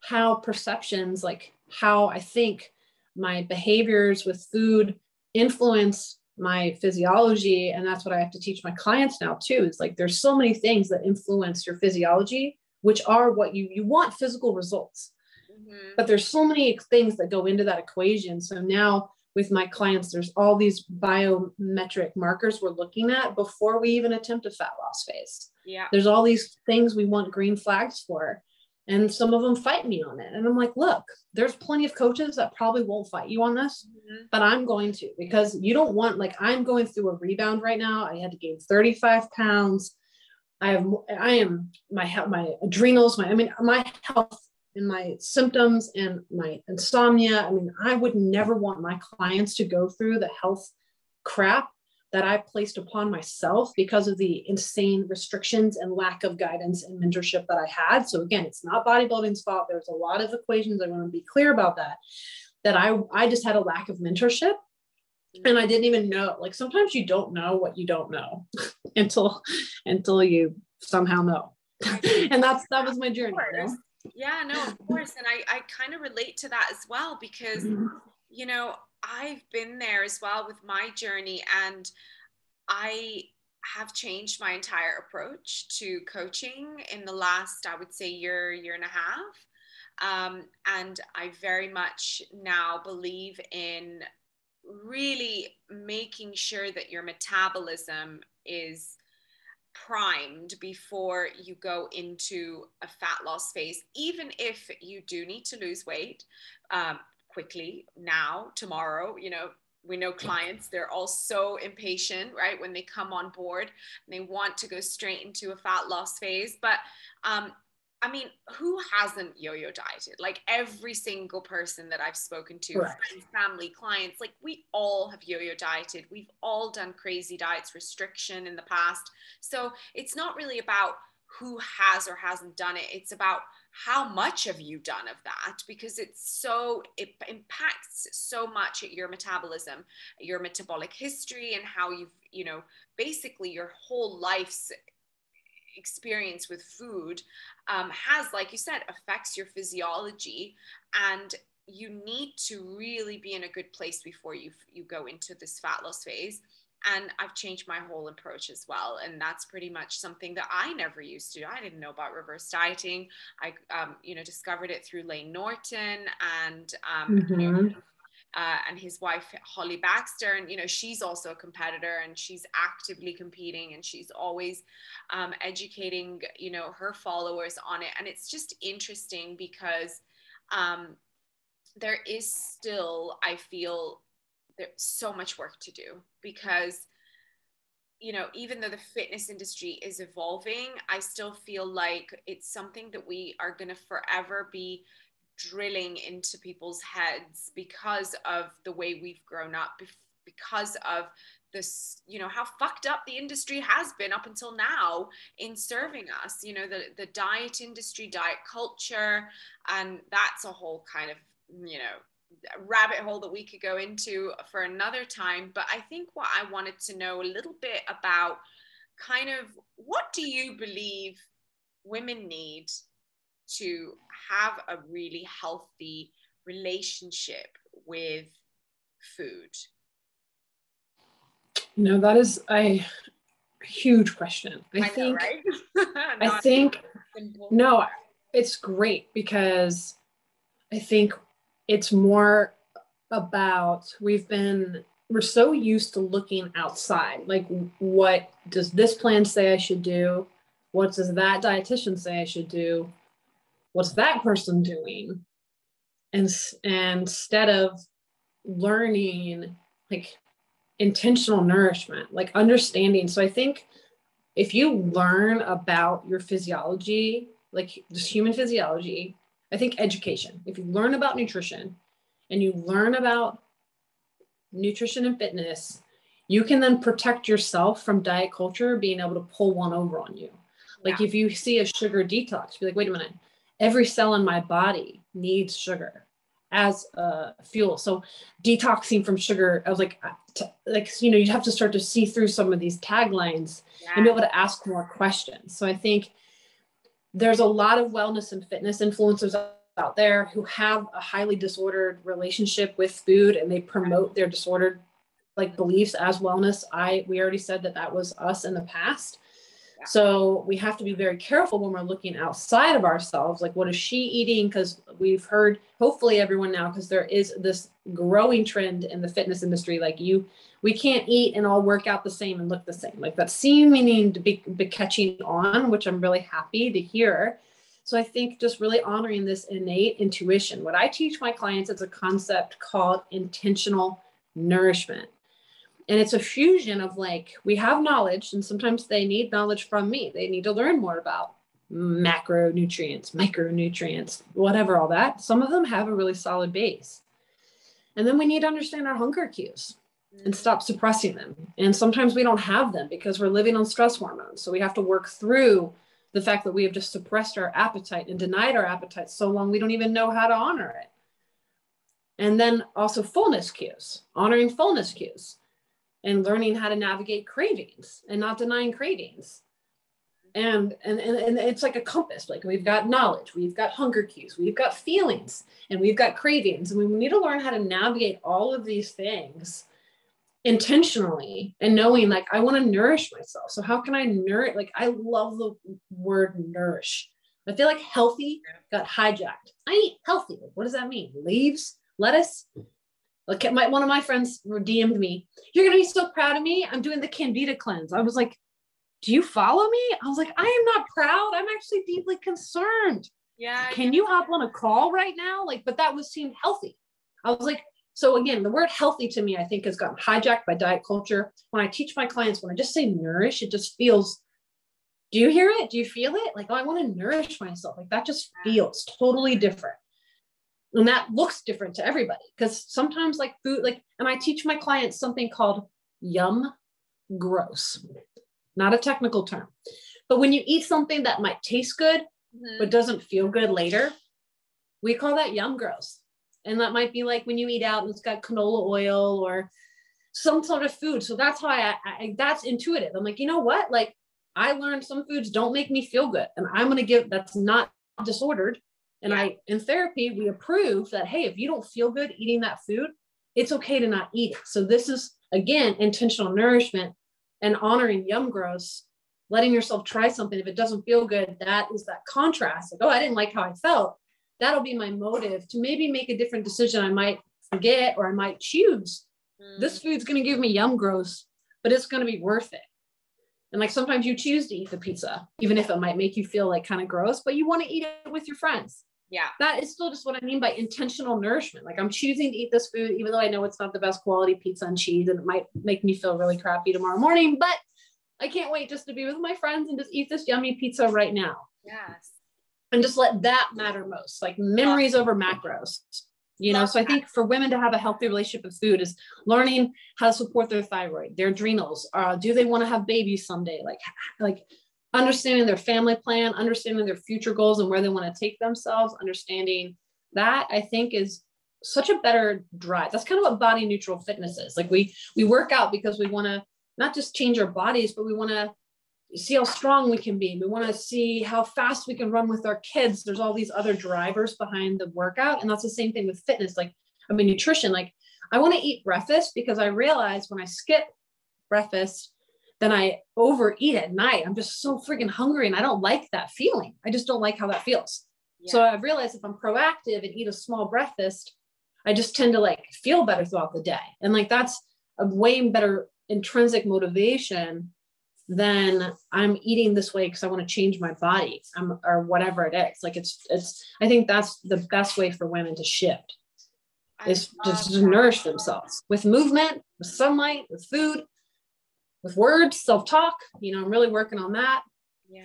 Speaker 2: how perceptions, like how I think my behaviors with food influence my physiology. And that's what I have to teach my clients now too. Is like there's so many things that influence your physiology, which are what you you want physical results. Mm-hmm. But there's so many things that go into that equation. So now with my clients, there's all these biometric markers we're looking at before we even attempt a fat loss phase.
Speaker 1: Yeah.
Speaker 2: There's all these things we want green flags for. And some of them fight me on it. And I'm like, look, there's plenty of coaches that probably won't fight you on this, mm-hmm. but I'm going to because you don't want, like, I'm going through a rebound right now. I had to gain 35 pounds. I have, I am, my, my adrenals, my, I mean, my health and my symptoms and my insomnia. I mean, I would never want my clients to go through the health crap that I placed upon myself because of the insane restrictions and lack of guidance and mentorship that I had. So again, it's not bodybuilding's fault. There's a lot of equations. I want to be clear about that. That I I just had a lack of mentorship and I didn't even know. Like sometimes you don't know what you don't know until until you somehow know. and that's that was my journey. You know?
Speaker 1: Yeah, no, of course. And I, I kind of relate to that as well because, you know, I've been there as well with my journey and I have changed my entire approach to coaching in the last, I would say, year, year and a half. Um, and I very much now believe in really making sure that your metabolism is primed before you go into a fat loss phase, even if you do need to lose weight um, quickly now, tomorrow, you know. We know clients, they're all so impatient, right? When they come on board and they want to go straight into a fat loss phase. But um, I mean, who hasn't yo-yo dieted? Like every single person that I've spoken to, friends, family, clients, like we all have yo-yo dieted. We've all done crazy diets, restriction in the past. So it's not really about who has or hasn't done it. It's about how much have you done of that because it's so it impacts so much at your metabolism, your metabolic history and how you've, you know, basically your whole life's experience with food um, has, like you said, affects your physiology, and you need to really be in a good place before you you go into this fat loss phase. And I've changed my whole approach as well, and that's pretty much something that I never used to. I didn't know about reverse dieting. I, um, you know, discovered it through Layne Norton and um, mm-hmm. Uh, and his wife Holly Baxter, and you know she's also a competitor and she's actively competing and she's always um, educating you know her followers on it, and it's just interesting because um, there is still I feel there's so much work to do because you know even though the fitness industry is evolving i still feel like it's something that we are going to forever be drilling into people's heads because of the way we've grown up because of this you know how fucked up the industry has been up until now in serving us you know the the diet industry diet culture and that's a whole kind of you know rabbit hole that we could go into for another time. But i think what i wanted to know a little bit about kind of what do you believe women need to have a really healthy relationship with food?
Speaker 2: You know, that is a huge question. I, I think, know, right? I think, no, it's great because I think it's more about we've been we're so used to looking outside like what does this plan say i should do what does that dietitian say i should do what's that person doing? And, and instead of learning like intentional nourishment like understanding. So i think if you learn about your physiology like just human physiology i think education if you learn about nutrition and you learn about nutrition and fitness you can then protect yourself from diet culture being able to pull one over on you. Like yeah. if you see a sugar detox be like wait a minute every cell in my body needs sugar as a fuel. So detoxing from sugar, I was like, uh, like you know, you'd have to start to see through some of these taglines yeah. and be able to ask more questions. So I think there's a lot of wellness and fitness influencers out there who have a highly disordered relationship with food and they promote their disordered like beliefs as wellness. I we already said that that was us in the past. So we have to be very careful when we're looking outside of ourselves. Like, what is she eating? Because we've heard, hopefully, everyone now, because there is this growing trend in the fitness industry. Like, you, we can't eat and all work out the same and look the same. Like, that's seeming to be, be catching on, which I'm really happy to hear. So I think just really honoring this innate intuition. What I teach my clients is a concept called intentional nourishment and it's a fusion of like we have knowledge and sometimes they need knowledge from me they need to learn more about macronutrients micronutrients whatever all that some of them have a really solid base and then we need to understand our hunger cues and stop suppressing them. And sometimes we don't have them because we're living on stress hormones. So we have to work through the fact that we have just suppressed our appetite and denied our appetite so long we don't even know how to honor it. And then also fullness cues, honoring fullness cues and learning how to navigate cravings and not denying cravings. And, and, and, and it's like a compass. Like we've got knowledge, we've got hunger cues, we've got feelings, and we've got cravings. And we need to learn how to navigate all of these things intentionally and knowing like I want to nourish myself. So how can I nourish? Like I love the word nourish. I feel like healthy got hijacked. I eat healthy. Like, what does that mean? Leaves, lettuce. Like my, one of my friends DM'd me. You're gonna be so proud of me. I'm doing the Candida cleanse. I was like, do you follow me? I was like, I am not proud. I'm actually deeply concerned.
Speaker 1: Yeah.
Speaker 2: Can you hop on a call right now? Like, but that was seemed healthy. I was like, so again, the word healthy to me, I think, has gotten hijacked by diet culture. When I teach my clients, when I just say nourish, it just feels. Do you hear it? Do you feel it? Like, oh, I want to nourish myself. Like that just feels totally different. And that looks different to everybody because sometimes, like food, like, and I teach my clients something called yum gross, not a technical term. But when you eat something that might taste good, mm-hmm. but doesn't feel good later, we call that yum gross. And that might be like when you eat out and it's got canola oil or some sort of food. So that's how I, I that's intuitive. I'm like, you know what? Like I learned some foods don't make me feel good. And I'm going to give that's not disordered. And I, in therapy, we approve that, hey, if you don't feel good eating that food, it's okay to not eat it. So this is, again, intentional nourishment and honoring yum gross, letting yourself try something. If it doesn't feel good, that is that contrast. Like, oh, I didn't like how I felt that'll be my motive to maybe make a different decision. I might forget or I might choose. Mm. This food's going to give me yum gross, but it's going to be worth it. And like sometimes you choose to eat the pizza, even if it might make you feel like kind of gross, but you want to eat it with your friends.
Speaker 1: Yeah.
Speaker 2: That is still just what I mean by intentional nourishment. Like I'm choosing to eat this food, even though I know it's not the best quality pizza and cheese and it might make me feel really crappy tomorrow morning, but I can't wait just to be with my friends and just eat this yummy pizza right now.
Speaker 1: Yes
Speaker 2: and just let that matter most like memories over macros you know so i think for women to have a healthy relationship with food is learning how to support their thyroid their adrenals uh, do they want to have babies someday like like understanding their family plan understanding their future goals and where they want to take themselves understanding that i think is such a better drive that's kind of what body neutral fitness is like we we work out because we want to not just change our bodies but we want to see how strong we can be. We want to see how fast we can run with our kids. There's all these other drivers behind the workout. And that's the same thing with fitness. Like, I mean, nutrition, like I want to eat breakfast because I realize when I skip breakfast, then I overeat at night. I'm just so freaking hungry and I don't like that feeling. I just don't like how that feels. Yeah. So I've realized if I'm proactive and eat a small breakfast, I just tend to like feel better throughout the day. And like that's a way better intrinsic motivation than I'm eating this way because I want to change my body um, or whatever it is. Like it's, it's, I think that's the best way for women to shift is just to nourish themselves with movement, with sunlight, with food, with words, self-talk, you know, I'm really working on that.
Speaker 1: Yeah.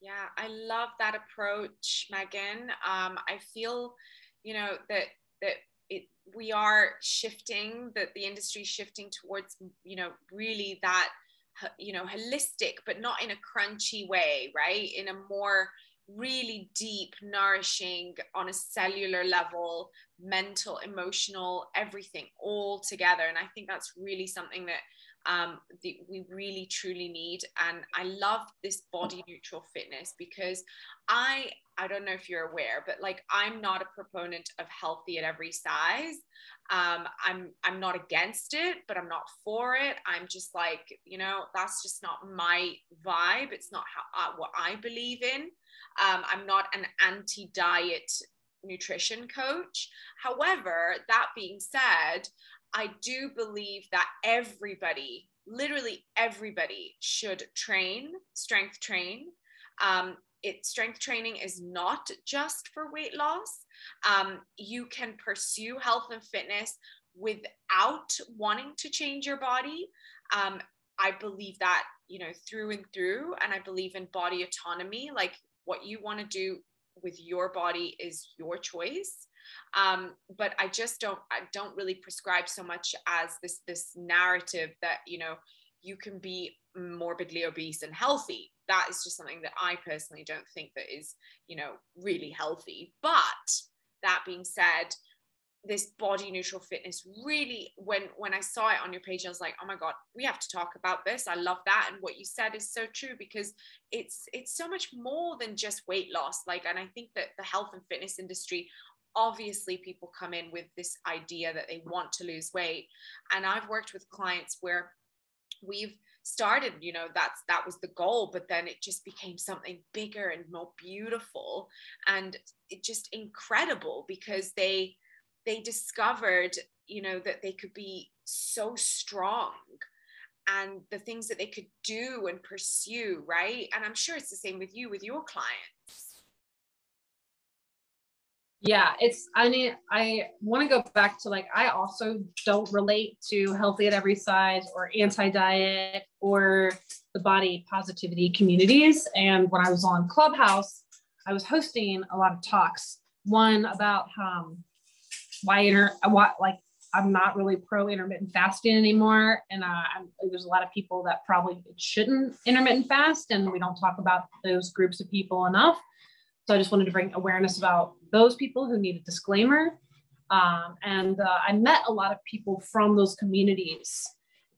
Speaker 1: Yeah. I love that approach, Megan. Um, I feel, you know, that, that it, we are shifting that the industry is shifting towards, you know, really that, you know holistic but not in a crunchy way right in a more really deep nourishing on a cellular level mental emotional everything all together and i think that's really something that um, we really truly need. And i love this body neutral fitness because i i don't know if you're aware but like i'm not a proponent of healthy at every size. Um, i'm i'm not against it but i'm not for it. I'm just like you know that's just not my vibe. It's not how uh, what i believe in. Um, i'm not an anti-diet nutrition coach. However that being said I do believe that everybody, literally everybody, should train, strength train. Um, it strength training is not just for weight loss. Um, you can pursue health and fitness without wanting to change your body. Um, I believe that you know through and through, and I believe in body autonomy. Like what you want to do with your body is your choice. Um, but i just don't i don't really prescribe so much as this this narrative that you know you can be morbidly obese and healthy. That is just something that i personally don't think that is you know really healthy. But that being said this body neutral fitness really when when i saw it on your page i was like oh my god we have to talk about this. I love that. And what you said is so true because it's it's so much more than just weight loss. Like and i think that the health and fitness industry obviously people come in with this idea that they want to lose weight. And i've worked with clients where we've started you know that's that was the goal but then it just became something bigger and more beautiful and it just incredible because they they discovered you know that they could be so strong and the things that they could do and pursue right? And i'm sure it's the same with you with your clients
Speaker 2: yeah it's i mean i want to go back to like i also don't relate to healthy at every size or anti-diet or the body positivity communities and when i was on clubhouse i was hosting a lot of talks one about um, why inter why like I'm not really pro intermittent fasting anymore, and uh, there's a lot of people that probably shouldn't intermittent fast, and we don't talk about those groups of people enough. So I just wanted to bring awareness about those people who need a disclaimer. Um, and uh, I met a lot of people from those communities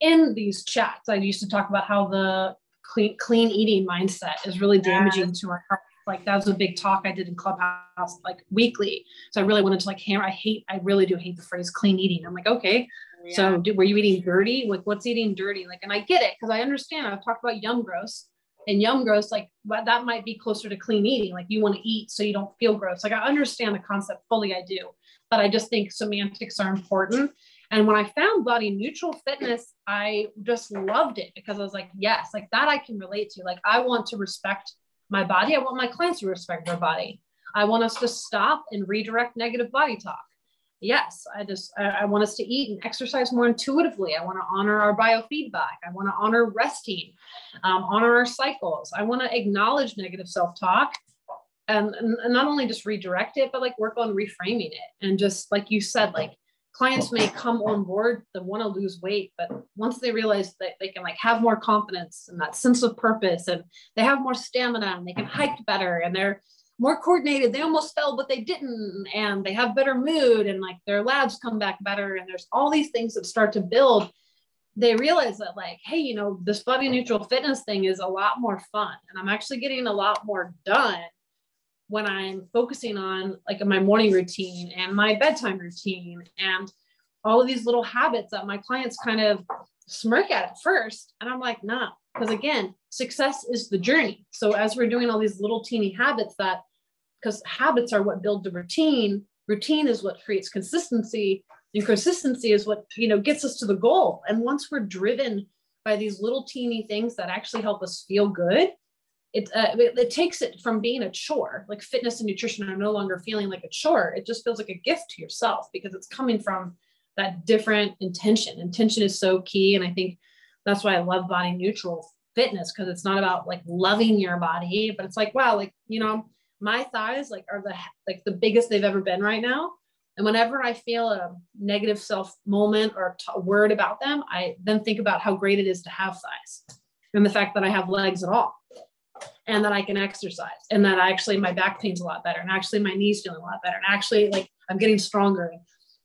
Speaker 2: in these chats. I used to talk about how the clean clean eating mindset is really damaging to our health like that was a big talk I did in Clubhouse like weekly. So I really wanted to like hammer. I hate, I really do hate the phrase clean eating. I'm like, okay, yeah. so do, were you eating dirty? Like what's eating dirty? Like, and I get it because I understand. I've talked about yum gross and yum gross, like but that might be closer to clean eating. Like you want to eat so you don't feel gross. Like I understand the concept fully. I do, but I just think semantics are important. And when I found body neutral fitness, I just loved it because I was like, yes, like that I can relate to. Like I want to respect my body. I want my clients to respect their body. I want us to stop and redirect negative body talk. Yes, I just I, I want us to eat and exercise more intuitively. I want to honor our biofeedback. I want to honor resting, um, honor our cycles. I want to acknowledge negative self-talk and, and not only just redirect it, but like work on reframing it. And just like you said, like clients may come on board that want to lose weight but once they realize that they can like have more confidence and that sense of purpose and they have more stamina and they can hike better and they're more coordinated they almost fell but they didn't and they have better mood and like their labs come back better and there's all these things that start to build they realize that like hey you know this body neutral fitness thing is a lot more fun and i'm actually getting a lot more done when I'm focusing on like my morning routine and my bedtime routine and all of these little habits that my clients kind of smirk at at first. And I'm like, nah, because again, success is the journey. So as we're doing all these little teeny habits that, because habits are what build the routine, routine is what creates consistency and consistency is what, you know, gets us to the goal. And once we're driven by these little teeny things that actually help us feel good, it, uh, it, it takes it from being a chore like fitness and nutrition are no longer feeling like a chore. It just feels like a gift to yourself because it's coming from that different intention. Intention is so key and i think that's why i love body neutral fitness because it's not about like loving your body but it's like wow like you know my thighs like are the like the biggest they've ever been right now. And whenever i feel a negative self moment or a word about them i then think about how great it is to have thighs and the fact that i have legs at all and that I can exercise and that actually my back pain's a lot better and actually my knees feeling a lot better and actually like I'm getting stronger.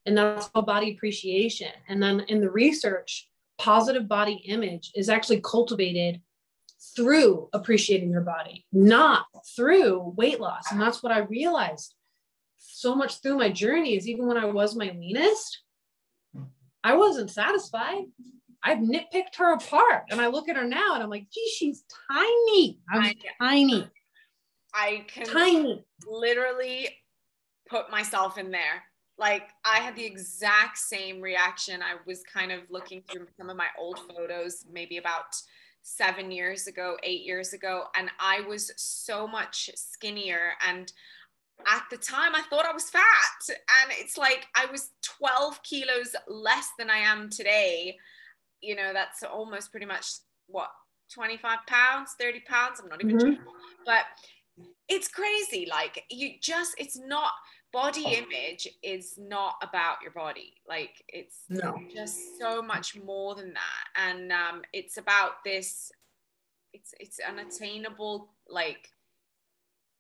Speaker 2: And that's called body appreciation. And then in the research positive body image is actually cultivated through appreciating your body not through weight loss and that's what I realized so much through my journey is even when I was my leanest I wasn't satisfied I've nitpicked her apart. And I look at her now and I'm like, gee, she's tiny. I'm tiny.
Speaker 1: I can
Speaker 2: tiny.
Speaker 1: literally put myself in there. Like I had the exact same reaction. I was kind of looking through some of my old photos, maybe about seven years ago, eight years ago, and I was so much skinnier. And at the time, I thought I was fat. And it's like I was 12 kilos less than I am today you know, that's almost pretty much what 25 pounds, 30 pounds. I'm not even mm-hmm. sure, but it's crazy. Like you just, it's not body image is not about your body. Like it's
Speaker 2: no.
Speaker 1: just so much more than that. And um, it's about this it's it's unattainable like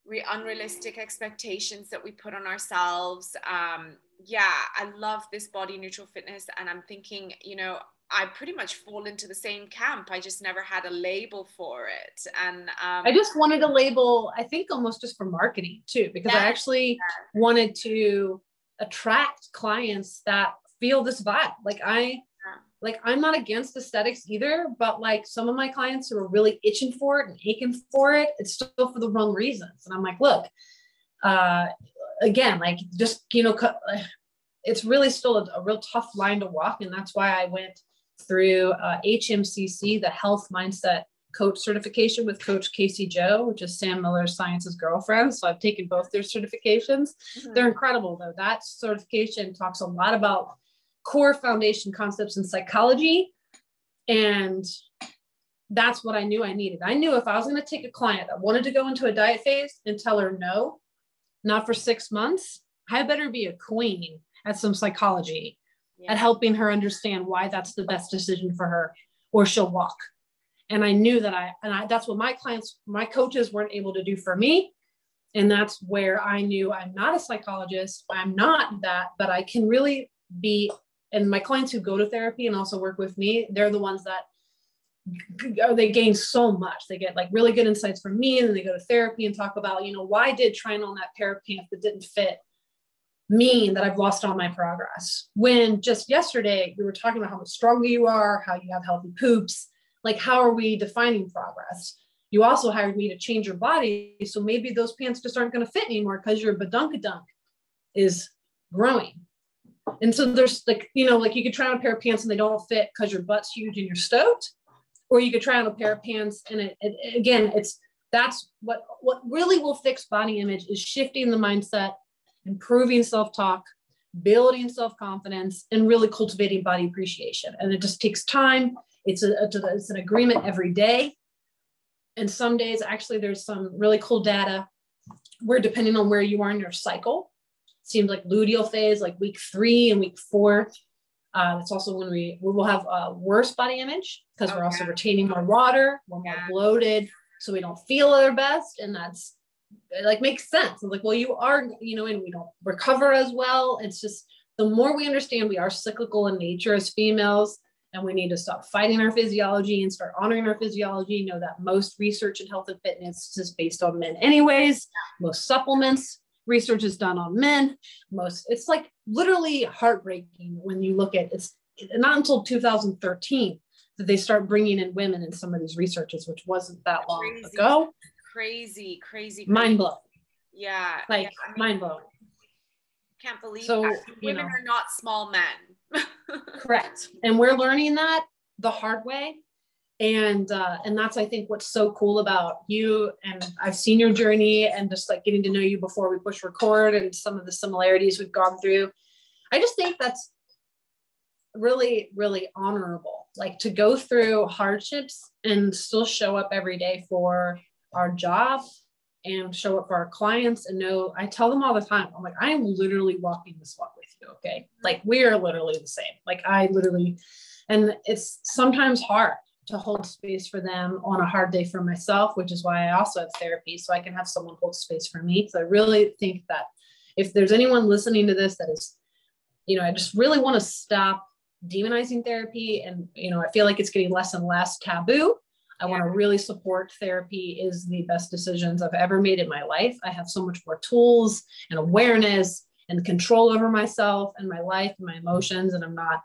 Speaker 1: re- unrealistic expectations that we put on ourselves. Um yeah i love this body neutral fitness. And i'm thinking you know I pretty much fall into the same camp. I just never had a label for it. And um,
Speaker 2: I just wanted a label, I think almost just for marketing too, because yeah. I actually yeah. wanted to attract clients that feel this vibe. Like I, yeah. like I'm not against aesthetics either, but like some of my clients who are really itching for it and aching for it, it's still for the wrong reasons. And I'm like, look, uh, again, like just, you know, it's really still a, a real tough line to walk. And that's why I went through uh, HMCC, the Health Mindset Coach certification with Coach Casey Joe, which is Sam Miller Science's girlfriend. So I've taken both their certifications. Mm-hmm. They're incredible, though. That certification talks a lot about core foundation concepts in psychology. And that's what I knew I needed. I knew if I was going to take a client that wanted to go into a diet phase and tell her no, not for six months, I better be a queen at some psychology yeah. at helping her understand why that's the best decision for her or she'll walk. And i knew that i and I, that's what my clients my coaches weren't able to do for me. And that's where i knew i'm not a psychologist i'm not that but i can really be and my clients who go to therapy and also work with me they're the ones that oh, they gain so much. They get like really good insights from me and then they go to therapy and talk about you know why did trying on that pair of pants that didn't fit mean that I've lost all my progress. When just yesterday we were talking about how much stronger you are, how you have healthy poops, like how are we defining progress? You also hired me to change your body. So maybe those pants just aren't going to fit anymore because your badunkadunk is growing. And so there's like, you know, like you could try on a pair of pants and they don't fit because your butt's huge and you're stoked. Or you could try on a pair of pants and it, it again, it's that's what what really will fix body image is shifting the mindset improving self talk, building self confidence, and really cultivating body appreciation. And it just takes time. It's a, it's an agreement every day. And some days, actually, there's some really cool data where, depending on where you are in your cycle, seems like luteal phase, like week three and week four. Uh, it's also when we we will have a worse body image because we're also retaining more water, we're more yeah. bloated, so we don't feel our best, and that's like makes sense. I'm like, well, you are, you know, and we don't recover as well. It's just the more we understand we are cyclical in nature as females, and we need to stop fighting our physiology and start honoring our physiology. Know that most research in health and fitness is based on men, anyways. Most supplements research is done on men. Most it's like literally heartbreaking when you look at it's not until 2013 that they start bringing in women in some of these researches, which wasn't that long Crazy. ago
Speaker 1: crazy, crazy, crazy.
Speaker 2: mind blowing.
Speaker 1: Yeah,
Speaker 2: like
Speaker 1: yeah,
Speaker 2: I mean, mind blowing.
Speaker 1: Can't believe so, that. women know, are not small men.
Speaker 2: correct, and we're learning that the hard way, and uh, and that's I think what's so cool about you. And I've seen your journey, and just like getting to know you before we push record, and some of the similarities we've gone through. I just think that's really really honorable like to go through hardships and still show up every day for our job and show up for our clients and know I tell them all the time, I'm like, I am literally walking this walk with you. Okay. Like we are literally the same. Like I literally, and it's sometimes hard to hold space for them on a hard day for myself, which is why I also have therapy. So I can have someone hold space for me. So I really think that if there's anyone listening to this that is, you know, I just really want to stop demonizing therapy. And, you know, I feel like it's getting less and less taboo I want to really support therapy is the best decisions I've ever made in my life. I have so much more tools and awareness and control over myself and my life and my emotions. And I'm not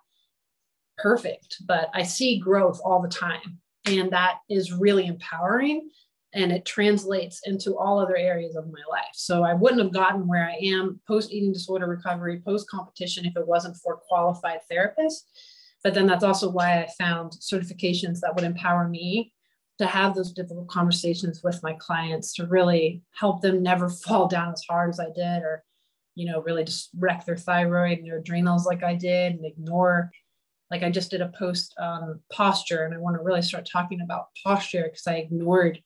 Speaker 2: perfect, but I see growth all the time. And that is really empowering. And it translates into all other areas of my life. So I wouldn't have gotten where I am post eating disorder recovery, post competition, if it wasn't for qualified therapists. But then that's also why I found certifications that would empower me to have those difficult conversations with my clients to really help them never fall down as hard as I did or you know really just wreck their thyroid and their adrenals like I did and ignore like I just did a post on posture and I want to really start talking about posture because I ignored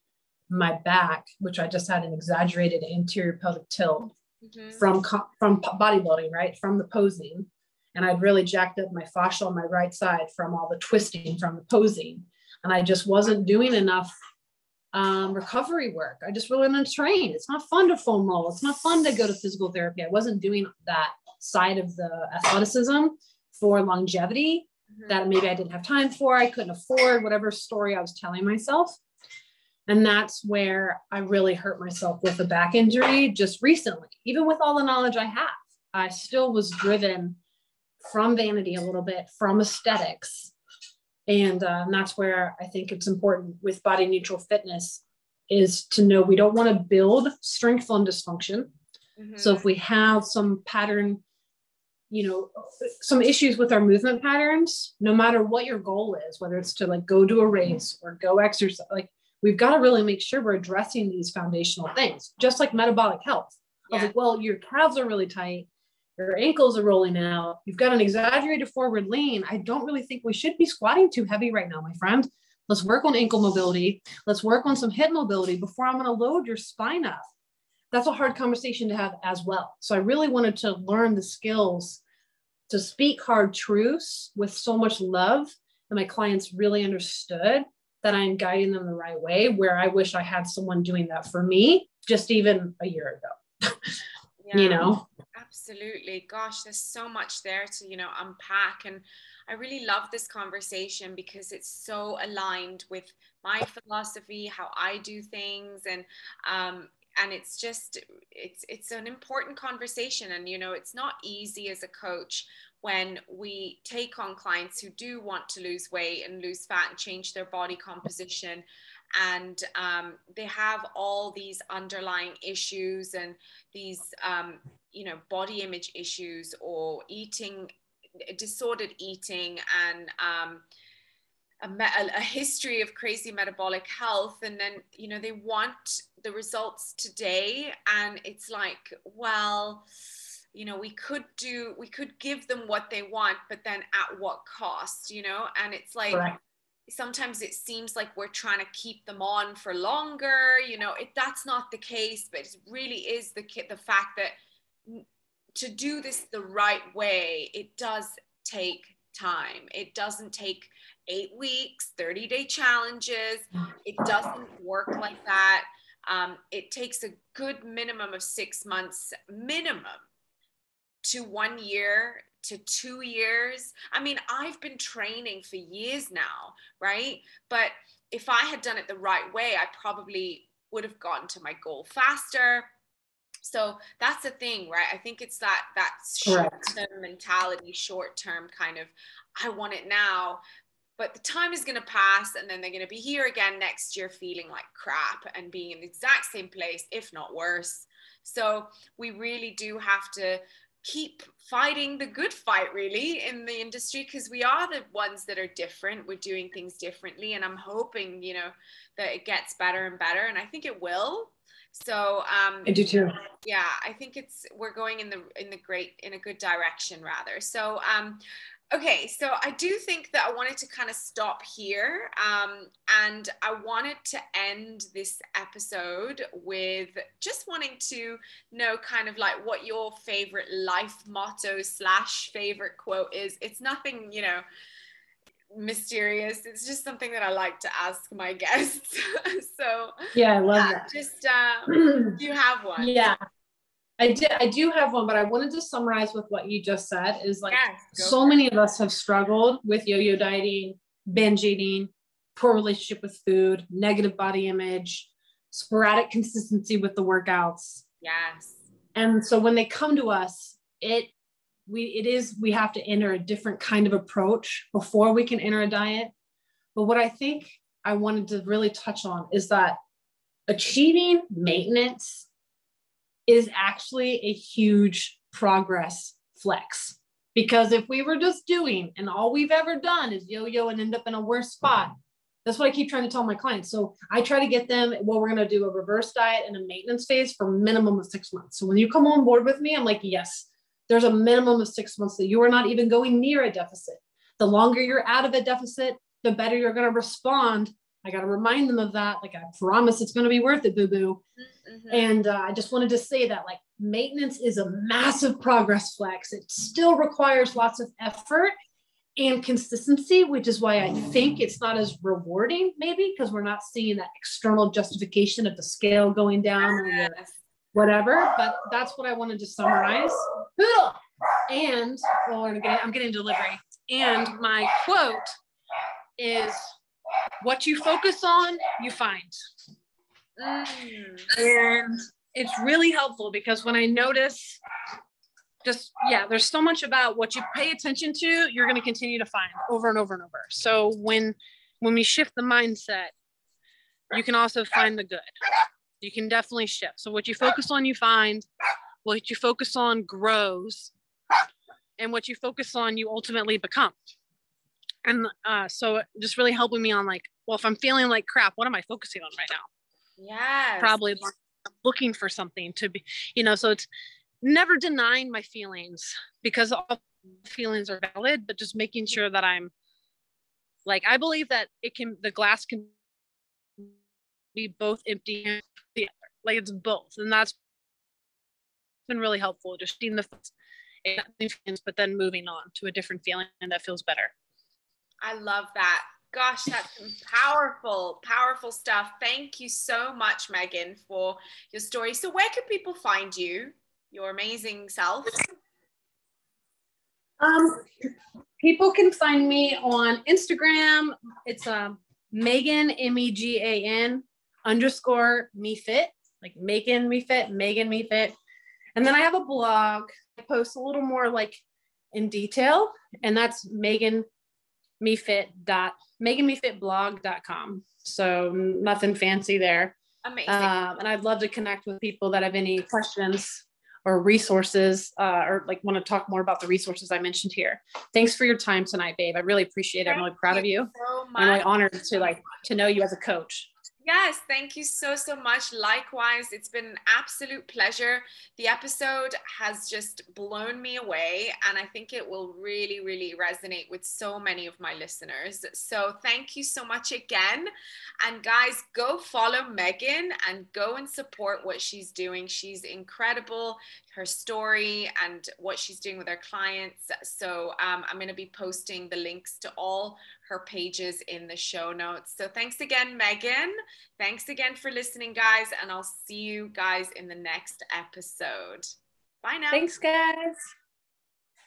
Speaker 2: my back which I just had an exaggerated anterior pelvic tilt mm-hmm. from from bodybuilding, right? From the posing, and I'd really jacked up my fascia on my right side from all the twisting from the posing, and I just wasn't doing enough um, recovery work. I just really wanted to train. It's not fun to foam roll. It's not fun to go to physical therapy. I wasn't doing that side of the athleticism for longevity mm-hmm. that maybe I didn't have time for. I couldn't afford whatever story I was telling myself. And that's where I really hurt myself with a back injury just recently. Even with all the knowledge I have, I still was driven from vanity a little bit, from aesthetics. And, uh, and that's where I think it's important with body neutral fitness is to know we don't want to build strength on dysfunction. Mm-hmm. So if we have some pattern, you know, some issues with our movement patterns, no matter what your goal is, whether it's to like go do a race or go exercise, like we've got to really make sure we're addressing these foundational things, just like metabolic health. I was like, well, your calves are really tight, your ankles are rolling out, you've got an exaggerated forward lean. I don't really think we should be squatting too heavy right now, my friend. Let's work on ankle mobility. Let's work on some hip mobility before I'm going to load your spine up. That's a hard conversation to have as well. So I really wanted to learn the skills to speak hard truths with so much love that my clients really understood that I'm guiding them the right way, where I wish I had someone doing that for me just even a year ago. yeah, you know?
Speaker 1: Absolutely. Gosh, there's so much there to, you know, unpack. And I really love this conversation because it's so aligned with my philosophy, how I do things. And, um, and it's just it's it's an important conversation and you know it's not easy as a coach when we take on clients who do want to lose weight and lose fat and change their body composition and um, they have all these underlying issues and these um, you know body image issues or eating disordered eating and um, a, a, history of crazy metabolic health. And then you know they want the results today. And it's like well you know we could do we could give them what they want but then at what cost you know? And it's like right. sometimes it seems like we're trying to keep them on for longer you know? It that's not the case but it really is the the fact that to do this the right way it does take time it doesn't take eight weeks 30 day challenges it doesn't work like that um, it takes a good minimum of six months minimum to one year to two years. I mean, I've been training for years now, right? But if I had done it the right way, I probably would have gotten to my goal faster. So that's the thing, right? I think it's that that short-term mentality, short-term kind of I want it now, but the time is going to pass and then they're going to be here again next year feeling like crap and being in the exact same place, if not worse. So we really do have to keep fighting the good fight really in the industry because we are the ones that are different we're doing things differently and i'm hoping you know that it gets better and better and i think it will so um
Speaker 2: i do too
Speaker 1: yeah i think it's we're going in the in the great in a good direction rather so um Okay, so I do think that I wanted to kind of stop here. Um, and I wanted to end this episode with just wanting to know kind of like what your favorite life motto slash favorite quote is. It's nothing, you know, mysterious. It's just something that I like to ask my guests. so
Speaker 2: yeah, I love uh, that.
Speaker 1: Just uh, you have one.
Speaker 2: Yeah. I did. I do have one, but I wanted to summarize with what you just said. Is like yes, so many of us have struggled with yo-yo dieting, binge eating, poor relationship with food, negative body image, sporadic consistency with the workouts.
Speaker 1: Yes.
Speaker 2: And so when they come to us, it we it is we have to enter a different kind of approach before we can enter a diet. But what I think I wanted to really touch on is that achieving maintenance is actually a huge progress flex. Because if we were just doing and all we've ever done is yo yo and end up in a worse spot, that's what I keep trying to tell my clients. So I try to get them, well, we're going to do a reverse diet and a maintenance phase for minimum of six months. So when you come on board with me, I'm like, yes, there's a minimum of six months that you are not even going near a deficit. The longer you're out of a deficit, the better you're going to respond I got to remind them of that. Like, I promise it's going to be worth it, boo boo. Mm-hmm. And uh, I just wanted to say that, like, maintenance is a massive progress flex. It still requires lots of effort and consistency, which is why I think it's not as rewarding, maybe because we're not seeing that external justification of the scale going down or whatever. But that's what I wanted to summarize. And oh, I'm getting, I'm getting delivery. And my quote is what you focus on, you find. Mm. And it's really helpful because when I notice just yeah there's so much about what you pay attention to you're going to continue to find over and over and over so when when we shift the mindset you can also find the good you can definitely shift. So what you focus on you find. What you focus on grows. And what you focus on you ultimately become. And uh, so just really helping me on like well if i'm feeling like crap what am i focusing on right now?
Speaker 1: Yeah
Speaker 2: probably looking for something to be you know so it's never denying my feelings because all feelings are valid, but just making sure that I'm like I believe that it can the glass can be both empty and the other. Like it's both. And that's been really helpful, just seeing the feelings, but then moving on to a different feeling and that feels better.
Speaker 1: I love that. Gosh, that's powerful, powerful stuff. Thank you so much, Megan, for your story. So, where can people find you? your amazing self?
Speaker 2: Um, people can find me on Instagram. It's um, Megan M E G A N underscore me fit, like Megan me fit, Megan me fit. And then I have a blog. I post a little more like in detail, and that's Megan me fit dot Megan me fit blog.com. So nothing fancy there.
Speaker 1: Amazing. Um,
Speaker 2: and I'd love to connect with people that have any questions or resources uh, or like want to talk more about the resources I mentioned here. Thanks for your time tonight, babe. I really appreciate it. I'm really proud of you. So I'm really honored to like to know you as a coach.
Speaker 1: Yes, thank you so, so much. Likewise, it's been an absolute pleasure. The episode has just blown me away, and I think it will really, really resonate with so many of my listeners. So, thank you so much again. And, guys, go follow Megan and go and support what she's doing. She's incredible, her story and what she's doing with her clients. So, um, I'm going to be posting the links to all her pages in the show notes. So thanks again, Megan. Thanks again for listening, guys, and I'll see you guys in the next episode. Bye now.
Speaker 2: Thanks, guys.